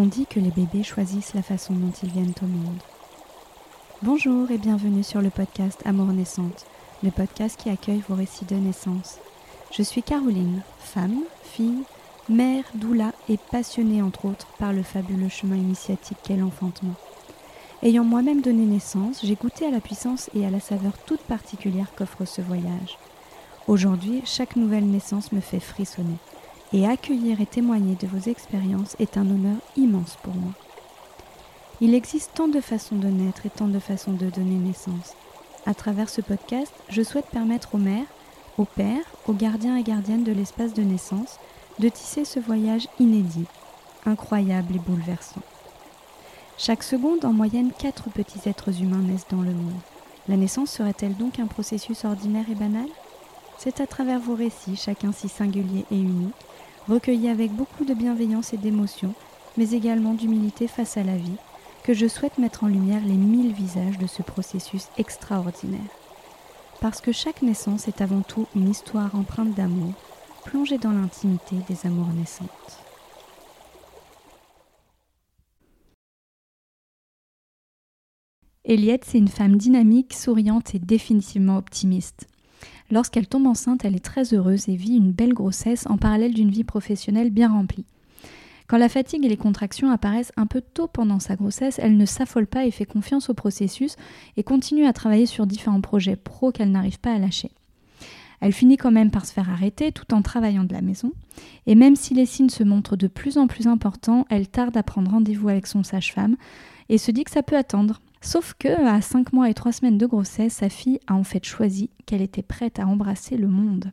On dit que les bébés choisissent la façon dont ils viennent au monde. Bonjour et bienvenue sur le podcast Amour naissante, le podcast qui accueille vos récits de naissance. Je suis Caroline, femme, fille, mère, doula et passionnée entre autres par le fabuleux chemin initiatique qu'est l'enfantement. Ayant moi-même donné naissance, j'ai goûté à la puissance et à la saveur toute particulière qu'offre ce voyage. Aujourd'hui, chaque nouvelle naissance me fait frissonner et accueillir et témoigner de vos expériences est un honneur immense pour moi. Il existe tant de façons de naître et tant de façons de donner naissance. À travers ce podcast, je souhaite permettre aux mères, aux pères, aux gardiens et gardiennes de l'espace de naissance de tisser ce voyage inédit, incroyable et bouleversant. Chaque seconde, en moyenne, quatre petits êtres humains naissent dans le monde. La naissance serait-elle donc un processus ordinaire et banal? C'est à travers vos récits, chacun si singulier et unique, recueilli avec beaucoup de bienveillance et d'émotion, mais également d'humilité face à la vie, que je souhaite mettre en lumière les mille visages de ce processus extraordinaire. Parce que chaque naissance est avant tout une histoire empreinte d'amour, plongée dans l'intimité des amours naissantes. Eliette, c'est une femme dynamique, souriante et définitivement optimiste. Lorsqu'elle tombe enceinte, elle est très heureuse et vit une belle grossesse en parallèle d'une vie professionnelle bien remplie. Quand la fatigue et les contractions apparaissent un peu tôt pendant sa grossesse, elle ne s'affole pas et fait confiance au processus et continue à travailler sur différents projets pro qu'elle n'arrive pas à lâcher. Elle finit quand même par se faire arrêter tout en travaillant de la maison. Et même si les signes se montrent de plus en plus importants, elle tarde à prendre rendez-vous avec son sage-femme et se dit que ça peut attendre. Sauf que, à 5 mois et 3 semaines de grossesse, sa fille a en fait choisi qu'elle était prête à embrasser le monde.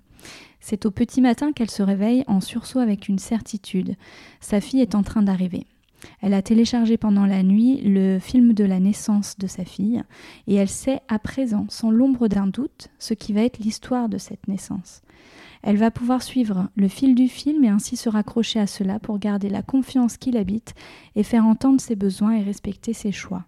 C'est au petit matin qu'elle se réveille en sursaut avec une certitude. Sa fille est en train d'arriver. Elle a téléchargé pendant la nuit le film de la naissance de sa fille et elle sait à présent, sans l'ombre d'un doute, ce qui va être l'histoire de cette naissance. Elle va pouvoir suivre le fil du film et ainsi se raccrocher à cela pour garder la confiance qui l'habite et faire entendre ses besoins et respecter ses choix.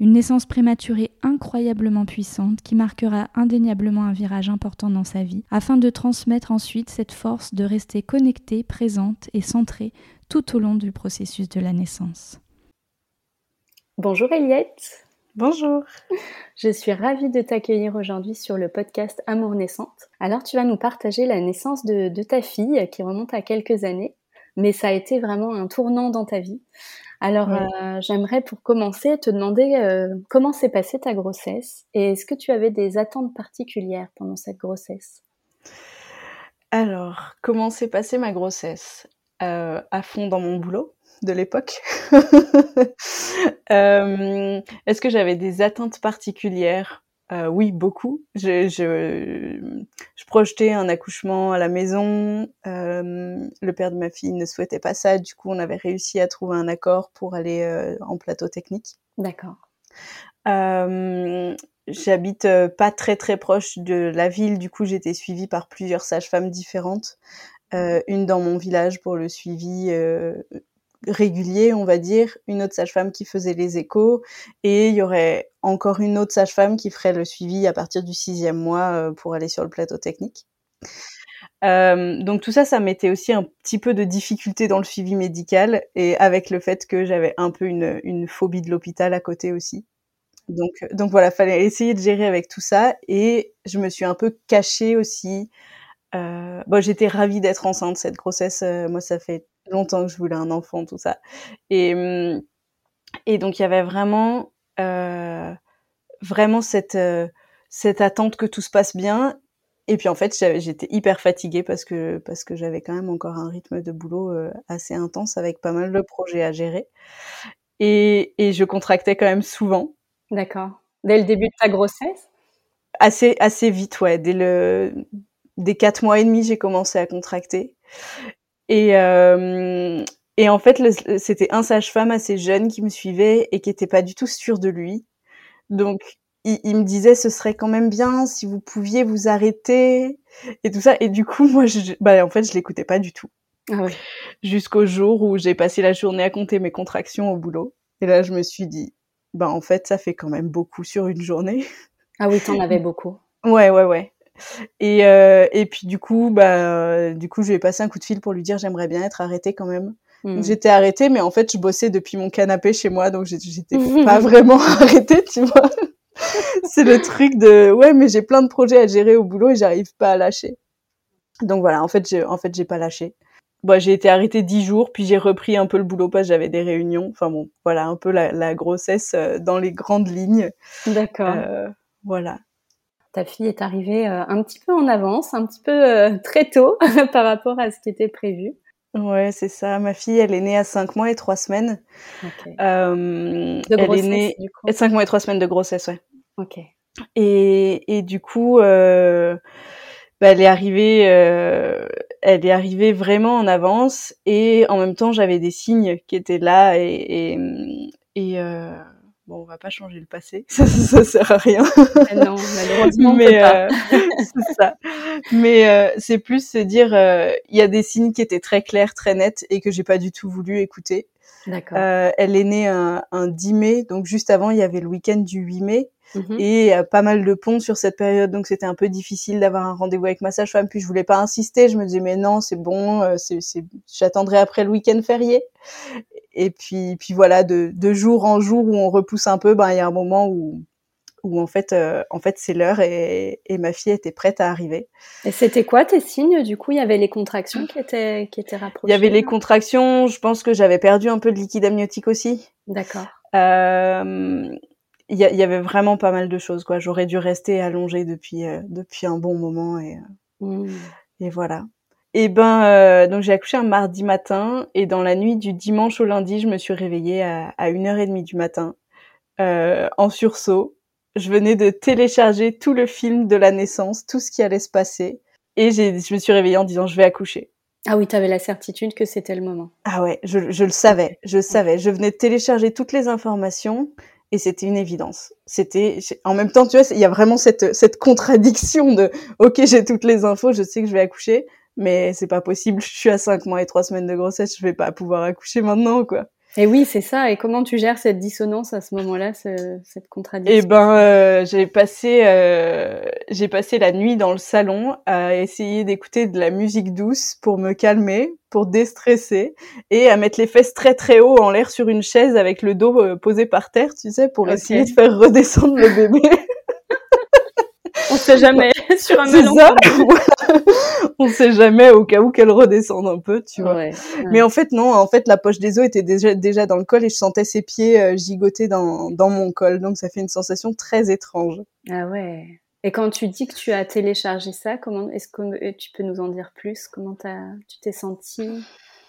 Une naissance prématurée incroyablement puissante qui marquera indéniablement un virage important dans sa vie, afin de transmettre ensuite cette force de rester connectée, présente et centrée tout au long du processus de la naissance. Bonjour Eliette. Bonjour. Je suis ravie de t'accueillir aujourd'hui sur le podcast Amour naissante. Alors tu vas nous partager la naissance de, de ta fille qui remonte à quelques années, mais ça a été vraiment un tournant dans ta vie. Alors, euh, j'aimerais pour commencer te demander euh, comment s'est passée ta grossesse et est-ce que tu avais des attentes particulières pendant cette grossesse? Alors, comment s'est passée ma grossesse? Euh, À fond dans mon boulot de l'époque. est-ce que j'avais des attentes particulières? Euh, oui, beaucoup. Je, je, je, projetais un accouchement à la maison. Euh, le père de ma fille ne souhaitait pas ça. Du coup, on avait réussi à trouver un accord pour aller euh, en plateau technique. D'accord. Euh, J'habite euh, pas très très proche de la ville. Du coup, j'étais suivie par plusieurs sages-femmes différentes. une dans mon village pour le suivi régulier, on va dire, une autre sage-femme qui faisait les échos, et il y aurait encore une autre sage-femme qui ferait le suivi à partir du sixième mois euh, pour aller sur le plateau technique. Euh, donc tout ça, ça mettait aussi un petit peu de difficulté dans le suivi médical, et avec le fait que j'avais un peu une, une phobie de l'hôpital à côté aussi. Donc, donc voilà, fallait essayer de gérer avec tout ça, et je me suis un peu cachée aussi. Euh, bon, j'étais ravie d'être enceinte cette grossesse. Euh, moi, ça fait longtemps que je voulais un enfant, tout ça. Et, et donc, il y avait vraiment, euh, vraiment cette, euh, cette attente que tout se passe bien. Et puis, en fait, j'étais hyper fatiguée parce que, parce que j'avais quand même encore un rythme de boulot euh, assez intense avec pas mal de projets à gérer. Et, et je contractais quand même souvent. D'accord. Dès le début de ta grossesse? Assez, assez vite, ouais. Dès le, dès quatre mois et demi, j'ai commencé à contracter. Et, euh, et en fait, c'était un sage-femme assez jeune qui me suivait et qui était pas du tout sûr de lui. Donc, il, il, me disait ce serait quand même bien si vous pouviez vous arrêter et tout ça. Et du coup, moi, je, bah, en fait, je l'écoutais pas du tout. Ah oui. Jusqu'au jour où j'ai passé la journée à compter mes contractions au boulot. Et là, je me suis dit, bah en fait, ça fait quand même beaucoup sur une journée. Ah oui, t'en avais beaucoup. Ouais, ouais, ouais. Et, euh, et puis du coup, bah, du coup, je lui ai passé un coup de fil pour lui dire j'aimerais bien être arrêtée quand même Donc j'étais arrêtée, mais en fait, je bossais depuis mon canapé chez moi, donc j'étais pas vraiment arrêtée, tu vois. c'est le truc de ouais, mais j'ai plein de projets à gérer au boulot et j'arrive pas à lâcher. Donc voilà, en fait, j'ai en fait j'ai pas lâché. Bon, j'ai été arrêtée dix jours, puis j'ai repris un peu le boulot parce que j'avais des réunions. Enfin bon, voilà un peu la, la grossesse euh, dans les grandes lignes. D'accord. Euh, voilà. Ta fille est arrivée euh, un petit peu en avance, un petit peu euh, très tôt par rapport à ce qui était prévu. Ouais, c'est ça. Ma fille, elle est née à 5 mois et 3 semaines. Euh, De elle grossesse, est née du coup. 5 mois et 3 semaines de grossesse, ouais. Ok. Et, et du coup, euh, bah, elle est arrivée, euh, elle est arrivée vraiment en avance et en même temps, j'avais des signes qui étaient là et, et, et, bon, on va pas changer le passé, ça, ça sert à rien. Ah non, malheureusement, mais euh, c'est ça. Mais euh, c'est plus se dire, euh, il y a des signes qui étaient très clairs, très nets et que j'ai pas du tout voulu écouter. D'accord. Euh, elle est née un, un 10 mai, donc juste avant, il y avait le week-end du 8 mai Mhm. et euh, pas mal de ponts sur cette période, donc c'était un peu difficile d'avoir un rendez-vous avec ma sage-femme. Puis je voulais pas insister, je me disais mais non, c'est bon, euh, c'est, c'est... j'attendrai après le week-end férié. Et puis, puis voilà, de, de jour en jour où on repousse un peu, ben il y a un moment où où en fait, euh, en fait c'est l'heure et, et ma fille était prête à arriver. Et c'était quoi tes signes Du coup, il y avait les contractions qui étaient qui étaient rapprochées? Il y avait les contractions, je pense que j'avais perdu un peu de liquide amniotique aussi. D'accord. Euh, il y, avait vraiment pas mal de choses quoi. J'aurais dû rester allongée depuis euh, depuis un bon moment et euh, Mhm. et voilà. Et ben euh, donc j'ai accouché un mardi matin et dans la nuit du dimanche au lundi, je me suis réveillée à, à 1h30 du matin euh, en sursaut. Je venais de télécharger tout le film de la naissance, tout ce qui allait se passer et j'ai je me suis réveillée en disant je vais accoucher. Ah oui, tu avais la certitude que c'était le moment. Ah ouais, je, je le savais, je le savais. Je venais de télécharger toutes les informations et c'était une évidence. C'était en même temps, tu vois, il y a vraiment cette cette contradiction de OK, j'ai toutes les infos, je sais que je vais accoucher, mais c'est pas possible. Je suis à 5 mois et 3 semaines de grossesse, je vais pas pouvoir accoucher maintenant quoi. Et oui, c'est ça. Et comment tu gères cette dissonance à ce moment-là, ce- cette Eh contradiction ben, euh, j'ai passé euh, j'ai passé la nuit dans le salon à essayer d'écouter de la musique douce pour me calmer, pour déstresser et à mettre les fesses très très haut en l'air sur une chaise avec le dos euh, posé par terre, tu sais, pour essayer de faire redescendre le bébé. On sait jamais sur un melon. ça. On sait jamais au cas où qu'elle redescende un peu, tu vois. Ouais. Mais en fait non, en fait la poche des os était déjà déjà dans le col et je sentais ses pieds euh, gigoter dans dans mon col, donc ça fait une sensation très étrange. Ah ouais. Et quand tu dis que tu as téléchargé ça, comment est-ce que euh, tu peux nous en dire plus? Comment tu t'es sentie?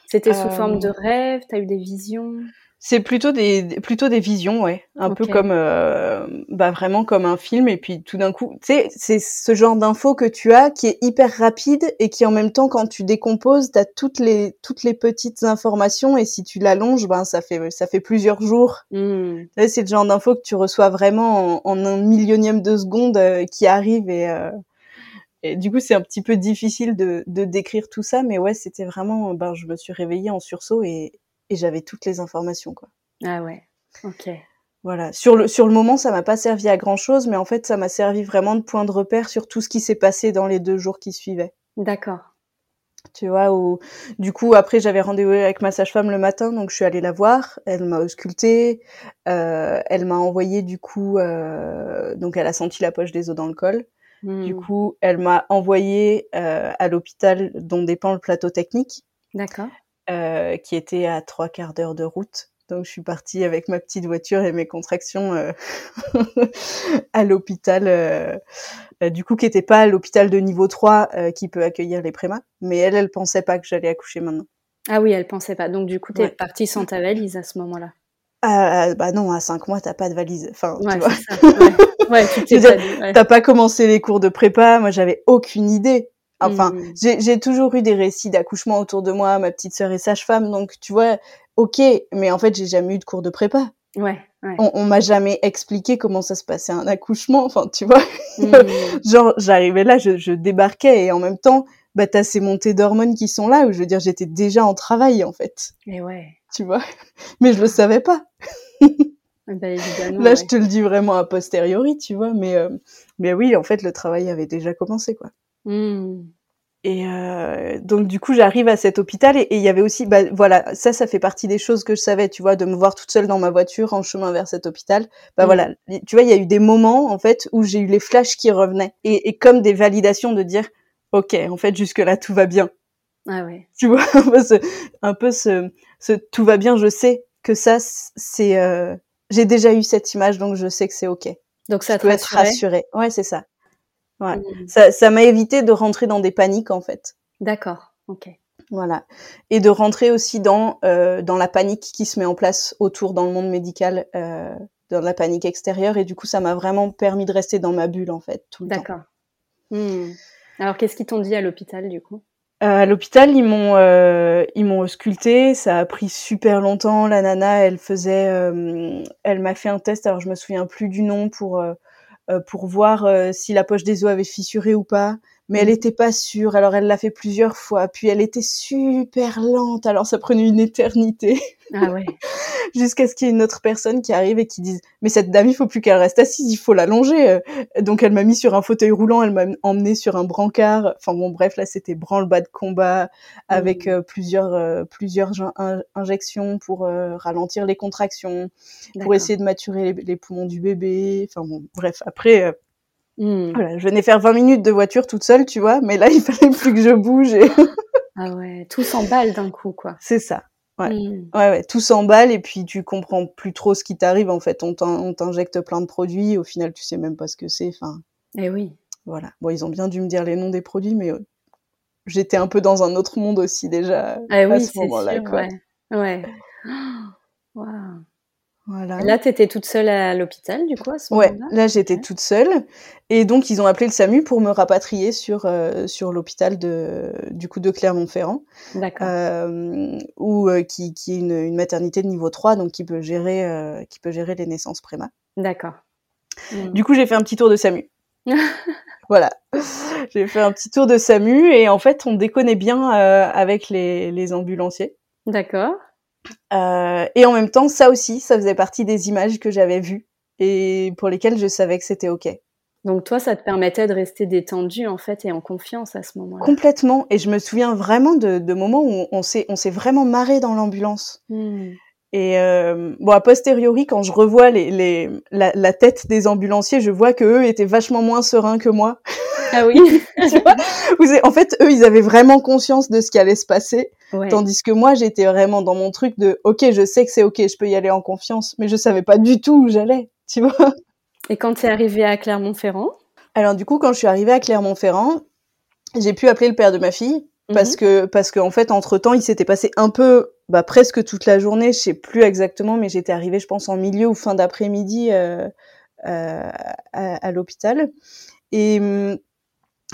C'était sous Euh, forme de rêve? T'as eu des visions? C'est plutôt des plutôt des visions, ouais, un peu comme euh, bah vraiment comme un film et puis tout d'un coup, tu sais, c'est ce genre d'info que tu as qui est hyper rapide et qui en même temps quand tu décomposes, t'as toutes les toutes les petites informations et si tu l'allonges, ben ça fait ça fait plusieurs jours. Hmm. Tu C'est le genre d'info que tu reçois vraiment en, en un millionième de seconde euh, qui arrive et euh, et du coup, c'est un petit peu difficile de, de décrire tout ça, mais ouais, c'était vraiment, ben, je me suis réveillée en sursaut et, et j'avais toutes les informations, quoi. Ah ouais. Ok. Voilà. Sur le, sur le moment, ça m'a pas servi à grand chose, mais en fait, ça m'a servi vraiment de point de repère sur tout ce qui s'est passé dans les deux jours qui suivaient. D'accord. Tu vois, où, du coup, après, j'avais rendez-vous avec ma sage-femme le matin, donc je suis allée la voir. Elle m'a auscultée. Euh, elle m'a envoyé, du coup, euh, donc elle a senti la poche des os dans le col. Hmm. Du coup, elle m'a envoyé euh, à l'hôpital dont dépend le plateau technique, D'accord. Euh, qui était à trois quarts d'heure de route. Donc, je suis partie avec ma petite voiture et mes contractions euh, à l'hôpital, euh, euh, du coup, qui était pas l'hôpital de niveau 3 euh, qui peut accueillir les prémas. Mais elle, elle pensait pas que j'allais accoucher maintenant. Ah oui, elle pensait pas. Donc du coup, t'es Ouais. partie sans ta valise à ce moment-là. Ah, bah non, à 5 mois, t'as pas de valise. Enfin, Ouais, tu vois, ça. Ouais, ouais tu veux pas t'as pas commencé les cours de prépa. Moi, j'avais aucune idée. Enfin, Mm. j'ai toujours eu des récits d'accouchement autour de moi. Ma petite sœur est sage-femme, donc tu vois, ok. Mais en fait, j'ai jamais eu de cours de prépa. Ouais, ouais. On, on m'a jamais expliqué comment ça se passait un accouchement. Enfin, tu vois, Hmm. genre j'arrivais là, je, je débarquais et en même temps, bah t'as ces montées d'hormones qui sont là. Où je veux dire, j'étais déjà en travail en fait. Et ouais. Tu vois, mais je le savais pas. Bah, évidemment. Là, ouais. je te le dis vraiment a posteriori, tu vois. Mais euh, mais oui, en fait, le travail avait déjà commencé, quoi. Hmm. et euh, donc du coup, j'arrive à cet hôpital et il y avait aussi, bah voilà, ça, ça fait partie des choses que je savais, tu vois, de me voir toute seule dans ma voiture en chemin vers cet hôpital. Bah Mm. voilà, tu vois, il y a eu des moments en fait où j'ai eu les flashs qui revenaient et, et comme des validations de dire, ok, en fait jusque là tout va bien. Ah ouais. Tu vois, un peu ce, un peu ce, ce tout va bien. Je sais que ça, c'est, euh, j'ai déjà eu cette image, donc je sais que c'est ok. Donc ça Je te peux être rassurée. Ouais, c'est ça. Ouais. Mm. Ça, ça m'a évité de rentrer dans des paniques en fait. D'accord. Ok. Voilà. Et de rentrer aussi dans, euh, dans la panique qui se met en place autour dans le monde médical, euh, dans la panique extérieure. Et du coup, ça m'a vraiment permis de rester dans ma bulle, en fait, tout le temps. D'accord. Hmm. Alors qu'est-ce qu'ils t'ont dit à l'hôpital du coup? Euh, à l'hôpital, ils m'ont euh, ils m'ont ausculté. Ça a pris super longtemps. La nana, elle faisait, euh, elle m'a fait un test. Alors je me souviens plus du nom pour euh, pour voir euh, si la poche des os avait fissuré ou pas. Mais elle Mhm. était pas sûre. Alors elle l'a fait plusieurs fois. Puis elle était super lente. Alors ça prenait une éternité. Ah ouais. jusqu'à ce qu'il y ait une autre personne qui arrive et qui dise mais cette dame il faut plus qu'elle reste assise il faut l'allonger Euh, donc elle m'a mis sur un fauteuil roulant elle m'a emmené sur un brancard enfin bon bref là c'était branle-bas de combat avec Mhm. euh, plusieurs euh, plusieurs in- in- injections pour euh, ralentir les contractions pour essayer de maturer les, les poumons du bébé enfin bon bref après Hmm. voilà je venais faire 20 minutes de voiture toute seule tu vois mais là il fallait plus que je bouge et Ah ouais. Tout s'emballe d'un coup quoi. c'est ça Ouais. Hmm. Ouais, ouais, tout s'emballe et puis tu comprends plus trop ce qui t'arrive en fait. On t'in- on t'injecte plein de produits, au final tu sais même pas ce que c'est. Enfin, Eh oui. voilà. Bon, ils ont bien dû me dire les noms des produits, mais euh, j'étais un peu dans un autre monde aussi déjà Eh à oui, ce moment-là. sûr. quoi. Ouais. Ouais. Waouh. Voilà. Là, t'étais toute seule à l'hôpital, du coup, à ce Ouais, là j'étais Ouais. toute seule et donc ils ont appelé le SAMU pour me rapatrier sur euh, sur l'hôpital de du coup de Clermont-Ferrand, D'accord. euh, où euh, qui qui est une, une maternité de niveau 3 donc qui peut gérer euh, qui peut gérer les naissances préma. D'accord. Hmm. Du coup, j'ai fait un petit tour de SAMU. voilà. J'ai fait un petit tour de SAMU et en fait, on déconnait bien avec les, les ambulanciers. D'accord. Euh, et en même temps, ça aussi, ça faisait partie des images que j'avais vues et pour lesquelles je savais que c'était OK. Donc toi, ça te permettait de rester détendu en fait et en confiance à ce moment-là. Complètement. Et je me souviens vraiment de, de moments où on s'est, on s'est vraiment marré dans l'ambulance. Hmm. Et euh, bon, a posteriori, quand je revois les, les, la, la tête des ambulanciers, je vois que eux étaient vachement moins sereins que moi. Ah oui. tu vois En fait, eux, ils avaient vraiment conscience de ce qui allait se passer, ouais. tandis que moi, j'étais vraiment dans mon truc de OK, je sais que c'est OK, je peux y aller en confiance, mais je savais pas du tout où j'allais, tu vois Et quand tu es arrivé à Clermont-Ferrand? Alors du coup, quand je suis arrivée à Clermont-Ferrand, j'ai pu appeler le père de ma fille parce Mhm. que parce qu'en fait, entre temps, il s'était passé un peu, bah presque toute la journée, je sais plus exactement, mais j'étais arrivée, je pense, en milieu ou fin d'après-midi euh, euh, à, à l'hôpital. Et hum,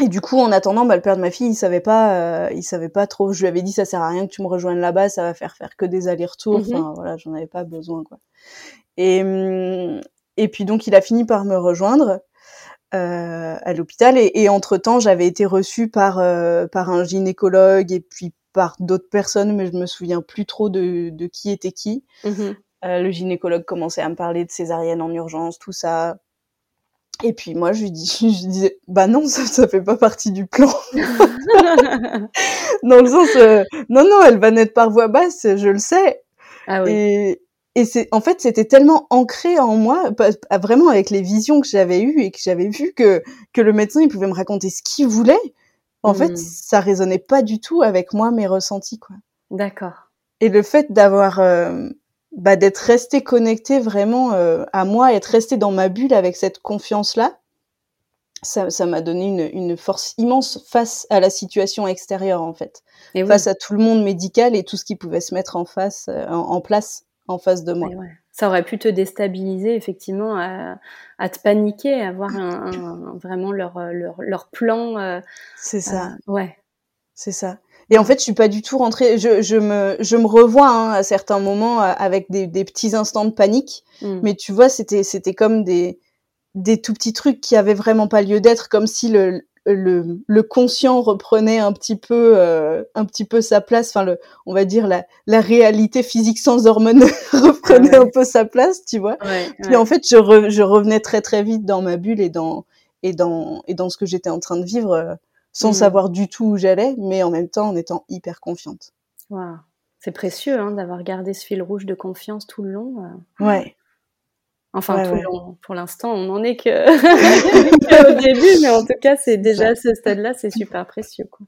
et du coup, en attendant, bah, le père de ma fille, il savait pas, euh, il savait pas trop. Je lui avais dit, ça sert à rien que tu me rejoignes là-bas, ça va faire faire que des allers-retours. Mhm. Enfin, voilà, j'en avais pas besoin, quoi. Et hum, et puis donc, il a fini par me rejoindre euh, à l'hôpital. Et, et entre temps, j'avais été reçue par euh, par un gynécologue et puis par d'autres personnes, mais je me souviens plus trop de, de qui était qui. Mhm. Euh, le gynécologue commençait à me parler de césarienne en urgence, tout ça. Et puis moi, je lui, dis, je disais, bah non, ça, ça fait pas partie du plan. Dans le sens, euh, non, non, elle va naître par voie basse, je le sais. ah oui. Et, et c'est, en fait, c'était tellement ancré en moi, vraiment avec les visions que j'avais eues et que j'avais vu que, que le médecin, il pouvait me raconter ce qu'il voulait. En fait, ça résonnait pas du tout avec moi, mes ressentis, quoi. D'accord. Et le fait d'avoir, euh, bah, d'être resté connecté vraiment euh, à moi, être resté dans ma bulle avec cette confiance-là, ça, ça m'a donné une, une force immense face à la situation extérieure, en fait. Et oui. Face à tout le monde médical et tout ce qui pouvait se mettre en face, euh, en, en place, en face de moi. Ouais. Ça aurait pu te déstabiliser, effectivement, à, à te paniquer, à voir un, un- vraiment leur, euh, leur, leur plan. euh, C'est ça, euh, ouais. c'est ça. Et en fait, je suis pas du tout rentrée. Je, je me, je me revois hein, à certains moments avec des, des petits instants de panique. Mm. Mais tu vois, c'était, c'était comme des, des tout petits trucs qui avaient vraiment pas lieu d'être, comme si le, le, le conscient reprenait un petit peu, euh, un petit peu sa place. Enfin, le, on va dire la, la réalité physique sans hormones reprenait ouais. un peu sa place, tu vois. Ouais, Puis ouais. en fait, je, re- je revenais très très vite dans ma bulle et dans et dans et dans ce que j'étais en train de vivre euh, sans Mhm. savoir du tout où j'allais, mais en même temps en étant hyper confiante. Waouh. C'est précieux hein, d'avoir gardé ce fil rouge de confiance tout le long. euh. Ouais. Enfin, Ouais, tout ouais. le long. Pour l'instant, on n'en est que qu'au début, mais en tout cas, c'est déjà à ce stade-là, c'est super précieux. Quoi.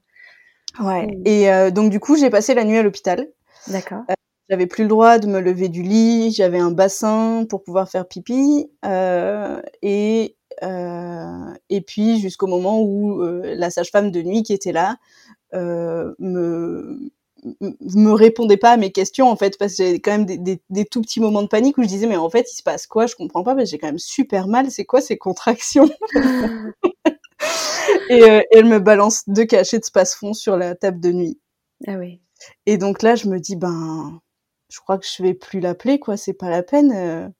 Ouais. Mhm. Et euh, donc du coup, j'ai passé la nuit à l'hôpital. D'accord. J'avais plus le droit de me lever du lit, j'avais un bassin pour pouvoir faire pipi, euh, et euh, et puis jusqu'au moment où euh, la sage-femme de nuit qui était là euh, me me répondait pas à mes questions en fait parce que j'avais quand même des, des, des tout petits moments de panique où je disais mais en fait il se passe quoi? Je comprends pas parce que j'ai quand même super mal c'est quoi ces contractions? Et, euh, elle me balance deux cachets de space-fond sur la table de nuit Ah oui. et donc là, je me dis, ben, je crois que je vais plus l'appeler, quoi. C'est pas la peine.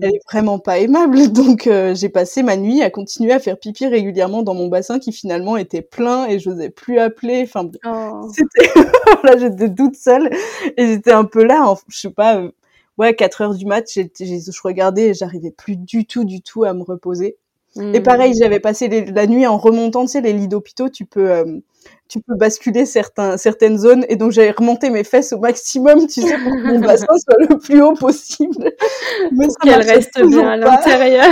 Elle est vraiment pas aimable. Donc, euh, j'ai passé ma nuit à continuer à faire pipi régulièrement dans mon bassin qui finalement était plein et j'osais plus appeler. Enfin, Oh. c'était, là, j'étais toute seule et j'étais un peu là, en, je sais pas, euh, ouais, 4 heures du mat, je regardais et j'arrivais plus du tout, du tout à me reposer. Et Mhm. pareil, j'avais passé les- la nuit en remontant, tu sais, les lits d'hôpitaux, tu peux, euh, tu peux basculer certains, certaines zones. Et donc, j'avais remonté mes fesses au maximum, tu sais, pour que mon bassin soit le plus haut possible. Mais ça Qu'elle reste bien à l'intérieur.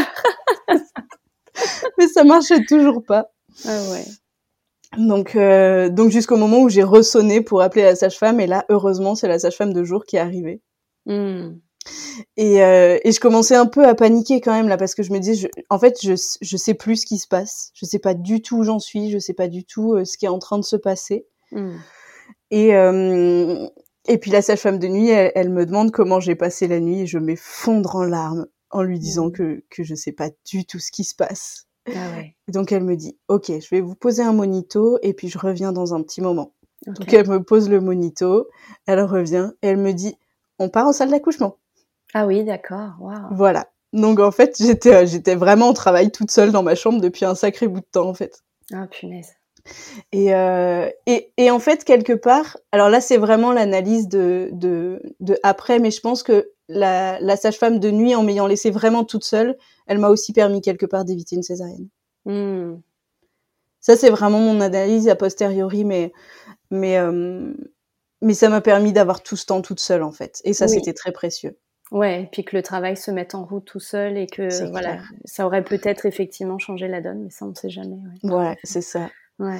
Mais ça marchait toujours pas. Ah ouais. Donc, euh, donc jusqu'au moment où j'ai ressonné pour appeler la sage-femme. Et là, heureusement, c'est la sage-femme de jour qui est arrivée. Mhm. Et, euh, et je commençais un peu à paniquer quand même là parce que je me disais, je, en fait, je, je sais plus ce qui se passe. Je sais pas du tout où j'en suis. Je sais pas du tout euh, ce qui est en train de se passer. Mhm. Et, euh, et puis la sage-femme de nuit, elle, elle me demande comment j'ai passé la nuit et je m'effondre en larmes en lui disant Mhm. que, que je sais pas du tout ce qui se passe. Ah ouais. Donc elle me dit, ok, je vais vous poser un monito et puis je reviens dans un petit moment. Donc elle me pose le monito, elle revient et elle me dit, on part en salle d'accouchement. Ah oui, d'accord. Waouh. Voilà. Donc en fait, j'étais euh, j'étais vraiment au travail toute seule dans ma chambre depuis un sacré bout de temps en fait. Ah punaise. Et, euh, et, et en fait, quelque part, alors là, c'est vraiment l'analyse de, de, de après, mais je pense que la, la sage-femme de nuit, en m'ayant laissée vraiment toute seule, elle m'a aussi permis quelque part d'éviter une césarienne. Mhm. Ça, c'est vraiment mon analyse a posteriori, mais, mais, euh, mais ça m'a permis d'avoir tout ce temps toute seule, en fait. Et ça, Oui. c'était très précieux. Ouais, et puis que le travail se mette en route tout seul et que voilà, clair. ça aurait peut-être effectivement changé la donne, mais ça on ne sait jamais. Ouais. Voilà, c'est ça. Ouais.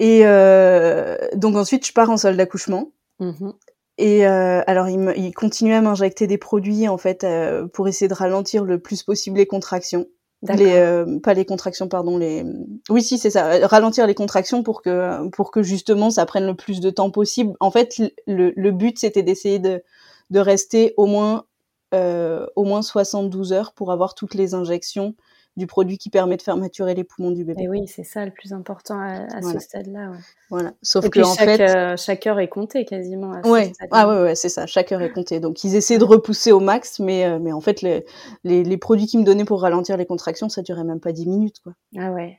Et euh, donc ensuite, je pars en salle d'accouchement. Mhm. Et euh, alors, il, me, il continuait à m'injecter des produits en fait euh, pour essayer de ralentir le plus possible les contractions. Les, euh, pas les contractions, pardon. Les, oui, si c'est ça. euh, Ralentir les contractions pour que pour que justement ça prenne le plus de temps possible. En fait, le, le but c'était d'essayer de de rester au moins euh, au moins 72 heures pour avoir toutes les injections du produit qui permet de faire maturer les poumons du bébé. Et oui, c'est ça le plus important à, à Voilà. ce stade-là. Ouais. Voilà. Sauf Et que puis en chaque, fait, euh, chaque heure est comptée quasiment. À Ouais, ah ouais, ouais, c'est ça. Chaque heure est comptée. Donc ils essaient de repousser au max, mais euh, mais en fait les, les les produits qu'ils me donnaient pour ralentir les contractions, ça durait même pas 10 minutes quoi. Ah ouais.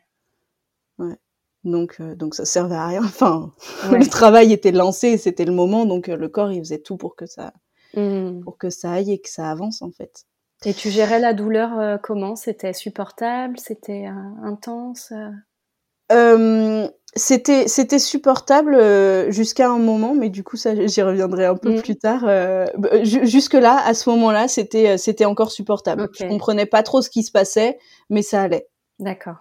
Donc euh, donc ça servait à rien. Enfin, Ouais. le travail était lancé, c'était le moment, donc euh, le corps il faisait tout pour que ça Mhm. pour que ça aille et que ça avance en fait. Et tu gérais la douleur euh, comment? C'était supportable? C'était euh, intense euh? C'était c'était supportable jusqu'à un moment, mais du coup ça j'y reviendrai un peu Mhm. plus tard. Bah, ju- jusque là, à ce moment-là, c'était c'était encore supportable. Ok. Je comprenais pas trop ce qui se passait, mais ça allait. D'accord.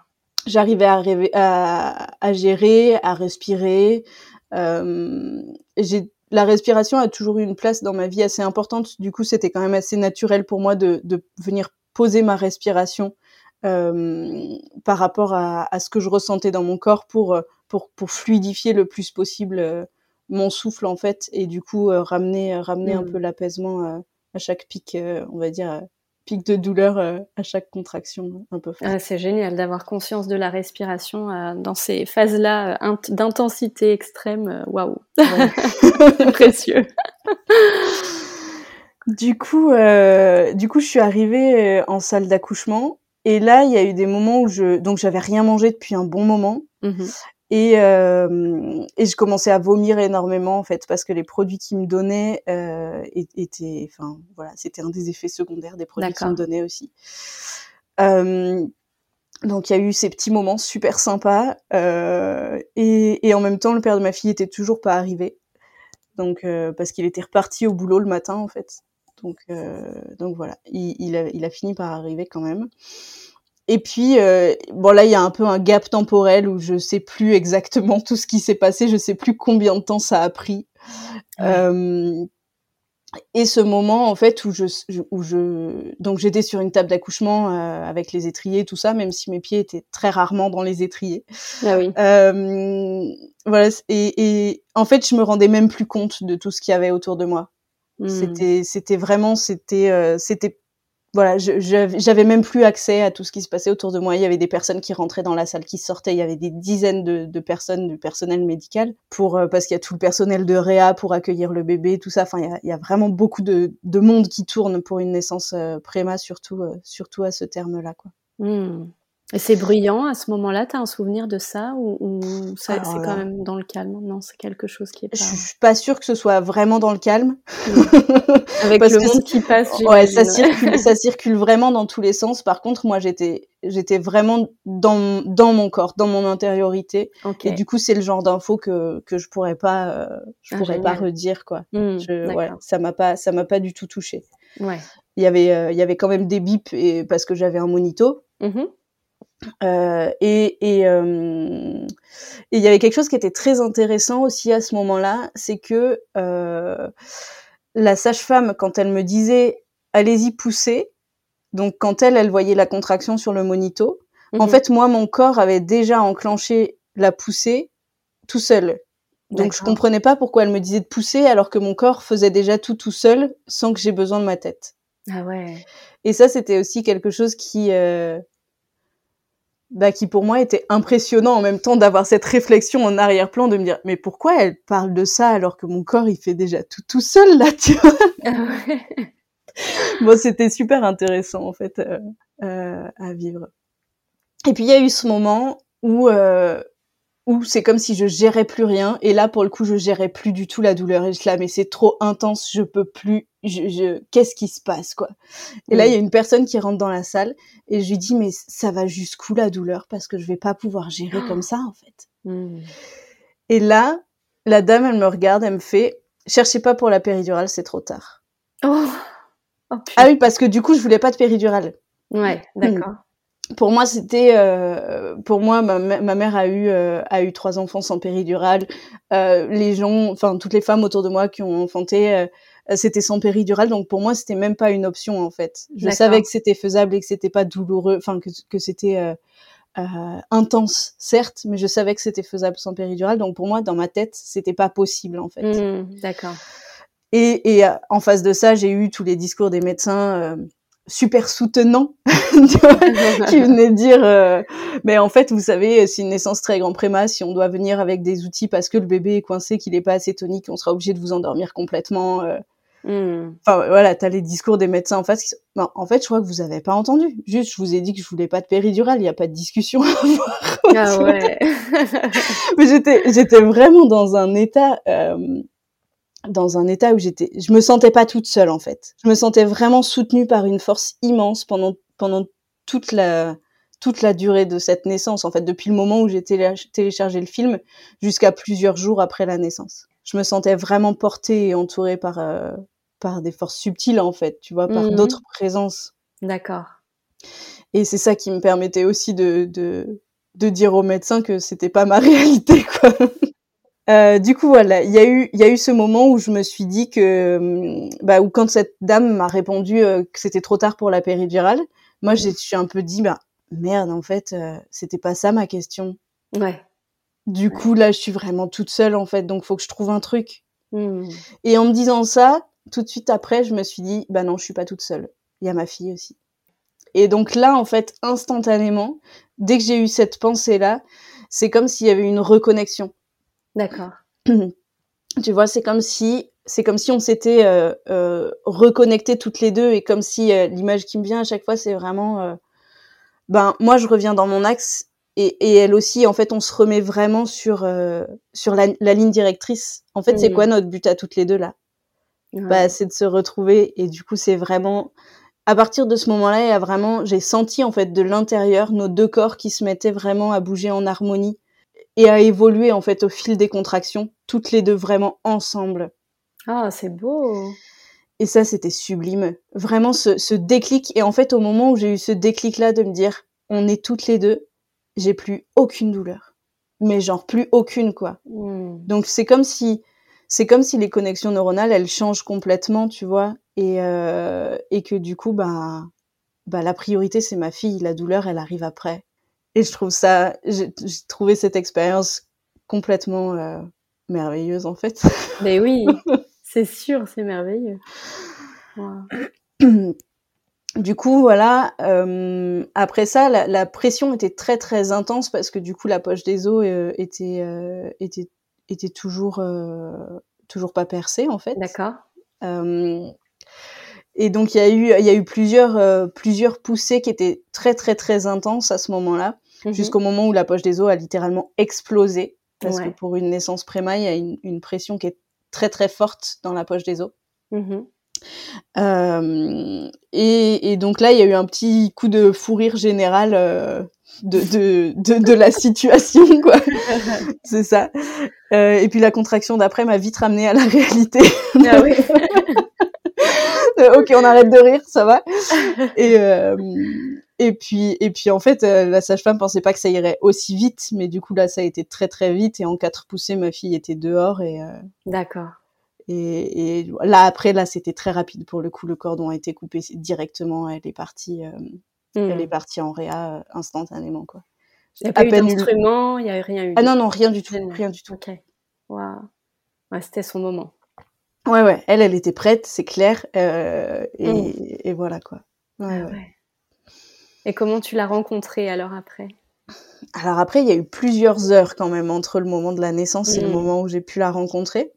j'arrivais à, à, à gérer, à respirer. J'ai la respiration a toujours eu une place dans ma vie assez importante. Du coup, c'était quand même assez naturel pour moi de, de venir poser ma respiration euh, par rapport à, à ce que je ressentais dans mon corps pour euh, pour pour fluidifier le plus possible euh, mon souffle en fait et du coup euh, ramener ramener un Mm. peu l'apaisement à chaque pic, on va dire pic de douleur euh, à chaque contraction un peu forte. Ah, c'est génial d'avoir conscience de la respiration euh, dans ces phases-là euh, int- d'intensité extrême. Waouh, c'est précieux. Du coup, euh, du coup, je suis arrivée en salle d'accouchement et là, il y a eu des moments où je donc j'avais rien mangé depuis un bon moment Mhm. Et euh, et je commençais à vomir énormément en fait parce que les produits qu'ils me donnaient euh, étaient, enfin voilà, c'était un des effets secondaires des produits qu'ils me donnaient aussi. Euh, donc il y a eu ces petits moments super sympas euh, et, et, en même temps le père de ma fille était toujours pas arrivé. Donc euh, parce qu'il était reparti au boulot le matin en fait. Donc euh, donc voilà il, il, a, il, a, fini par arriver quand même et puis euh, bon là il y a un peu un gap temporel où je sais plus exactement tout ce qui s'est passé je sais plus combien de temps ça a pris. Ouais. Et ce moment en fait où je, où je donc j'étais sur une table d'accouchement euh, avec les étriers tout ça même si mes pieds étaient très rarement dans les étriers. Ah oui. Euh, voilà et, et, en fait je me rendais même plus compte de tout ce qu'il y avait autour de moi. Mmh. c'était c'était vraiment c'était euh, c'était voilà, j'avais même plus accès à tout ce qui se passait autour de moi. Il y avait des personnes qui rentraient dans la salle, qui sortaient. Il y avait des dizaines de, de personnes, du personnel médical, pour euh, parce qu'il y a tout le personnel de réa pour accueillir le bébé, tout ça. Enfin, il y a, il y a vraiment beaucoup de, de, monde qui tourne pour une naissance euh, préma, surtout, euh, surtout à ce terme-là, quoi. Mmh. Et c'est bruyant à ce moment-là, tu as un souvenir de ça ou, ou ça, c'est quand même dans le calme? Non, c'est quelque chose qui est pas... Je suis pas sûre que ce soit vraiment dans le calme. Avec le monde qui passe. Ouais, ça circule, ça circule vraiment dans tous les sens. Par contre, moi, j'étais, j'étais vraiment dans, dans mon corps, dans mon intériorité. Okay. Et du coup, c'est le genre d'info que, que je pourrais pas, euh, je ah, pourrais génial. pas redire, quoi. Mmh, je, ouais, ça m'a pas, ça m'a pas du tout touché. Ouais. Il y avait, euh, il y avait quand même des bips et parce que j'avais un monito. Mmh. Euh, et et euh, il y avait quelque chose qui était très intéressant aussi à ce moment-là, c'est que euh, la sage-femme, quand elle me disait allez-y poussez, donc quand elle elle voyait la contraction sur le monito, en fait moi mon corps avait déjà enclenché la poussée tout seul. Donc je comprenais pas pourquoi elle me disait de pousser alors que mon corps faisait déjà tout tout seul sans que j'ai besoin de ma tête. Ah ouais. Et ça c'était aussi quelque chose qui euh, bah, qui pour moi était impressionnant en même temps d'avoir cette réflexion en arrière-plan de me dire mais pourquoi elle parle de ça alors que mon corps il fait déjà tout tout seul là tu vois? Bon c'était super intéressant en fait euh, euh, à vivre. Et puis il y a eu ce moment où euh, où c'est comme si je gérais plus rien et là pour le coup je gérais plus du tout la douleur et je là mais c'est trop intense je peux plus je, je qu'est-ce qui se passe quoi. Et là il y a une personne qui rentre dans la salle et je lui dis mais ça va jusqu'où la douleur? Parce que je vais pas pouvoir gérer comme ça en fait. Mmh. et là la dame elle me regarde elle me fait cherchez pas pour la péridurale c'est trop tard. Oh. Oh, ah oui parce que du coup je voulais pas de péridurale. Ouais d'accord. Mmh pour moi, c'était, euh, pour moi, ma, ma, mère a eu euh, a eu trois enfants sans péridurale. Euh, les gens, enfin toutes les femmes autour de moi qui ont enfanté, c'était sans péridurale. Donc pour moi, c'était même pas une option en fait. Je savais que c'était faisable et que c'était pas douloureux, enfin que, que c'était euh, intense, certes, mais je savais que c'était faisable sans péridurale. Donc pour moi, dans ma tête, c'était pas possible en fait. Mmh, D'accord. Et, et en face de ça, j'ai eu tous les discours des médecins super soutenant qui venait dire euh, mais en fait vous savez c'est une naissance très grand préma si on doit venir avec des outils parce que le bébé est coincé qu'il est pas assez tonique on sera obligé de vous endormir complètement euh. mm. enfin voilà t'as les discours des médecins en face qui... en fait je crois que vous avez pas entendu juste je vous ai dit que je voulais pas de péridurale il y a pas de discussion à avoir ah ouais mais j'étais j'étais vraiment dans un état euh dans un état où j'étais, je me sentais pas toute seule en fait. Je me sentais vraiment soutenue par une force immense pendant pendant toute la toute la durée de cette naissance en fait, depuis le moment où j'ai téléchargé le film jusqu'à plusieurs jours après la naissance. Je me sentais vraiment portée et entourée par euh, par des forces subtiles en fait, tu vois, par Mhm. d'autres présences. D'accord. Et c'est ça qui me permettait aussi de de de dire aux médecins que c'était pas ma réalité quoi. Euh, du coup, voilà, il y a eu, il y a eu ce moment où je me suis dit que, hum, bah, ou quand cette dame m'a répondu euh, que c'était trop tard pour la péridurale, moi, j'ai- je suis un peu dit, bah, merde, en fait, euh, c'était pas ça ma question. Ouais. Du coup, là, je suis vraiment toute seule, en fait, donc faut que je trouve un truc. Mm. Et en me disant ça, tout de suite après, je me suis dit, bah non, je suis pas toute seule. Il y a ma fille aussi. Et donc là, en fait, instantanément, dès que j'ai eu cette pensée-là, c'est comme s'il y avait une reconnexion. D'accord. tu vois, c'est comme si c'est comme si on s'était euh, euh, reconnectés toutes les deux et comme si euh, l'image qui me vient à chaque fois, c'est vraiment, euh, ben moi je reviens dans mon axe et, et elle aussi. En fait, on se remet vraiment sur euh, sur la, la ligne directrice. En fait, c'est Mhm. quoi notre but à toutes les deux là? Ouais. Bah, c'est de se retrouver et du coup, c'est vraiment à partir de ce moment-là, il y a vraiment, j'ai senti en fait de l'intérieur nos deux corps qui se mettaient vraiment à bouger en harmonie et à évoluer en fait au fil des contractions, toutes les deux vraiment ensemble. Ah, c'est beau. Et ça, c'était sublime. Vraiment ce, ce déclic. Et en fait, au moment où j'ai eu ce déclic-là de me dire, on est toutes les deux, j'ai plus aucune douleur. Mais genre plus aucune, quoi. Hmm. Donc c'est comme si, c'est comme si les connexions neuronales, elles changent complètement, tu vois. Et, euh, et que du coup, bah, bah, la priorité, c'est ma fille. La douleur, elle arrive après. Et je trouve ça, j'ai j'ai trouvé cette expérience complètement euh, merveilleuse, en fait. Mais oui, c'est sûr, c'est merveilleux. Wow. du coup, voilà. euh, après ça, la, la pression était très très intense parce que du coup, la poche des os euh, était euh, était était toujours toujours pas percée en fait. D'accord. Et donc il y a eu il y a eu plusieurs plusieurs poussées qui étaient très très très intenses à ce moment-là, Mhm. jusqu'au moment où la poche des os a littéralement explosé parce Ouais. que pour une naissance préma, il y a une, une pression qui est très très forte dans la poche des os. Euh, et, et donc là, il y a eu un petit coup de fou rire général euh, de, de, de, de la situation, quoi. C'est ça. Euh, et puis la contraction d'après m'a vite ramené à la réalité. Ah oui. Ok, on arrête de rire, ça va. Et et puis et puis en fait, la sage-femme pensait pas que ça irait aussi vite, mais du coup là, ça a été très très vite. Et en quatre poussées, ma fille était dehors et D'accord. Et, et là après là, c'était très rapide pour le coup. Le cordon a été coupé directement. Elle est partie. euh. Elle est partie en réa euh, instantanément, quoi. Il n'y a pas eu d'instrument, il n'y a rien eu. Ah non, non, rien du tout, rien du tout. Ok. Waouh. Ouais, c'était son moment. Ouais, ouais, elle, elle était prête, c'est clair, euh, et, Mm. et voilà, quoi. Ouais, Ah ouais. Et comment tu l'as rencontré alors après? Alors après, il y a eu plusieurs heures quand même entre le moment de la naissance et le Mm. moment où j'ai pu la rencontrer.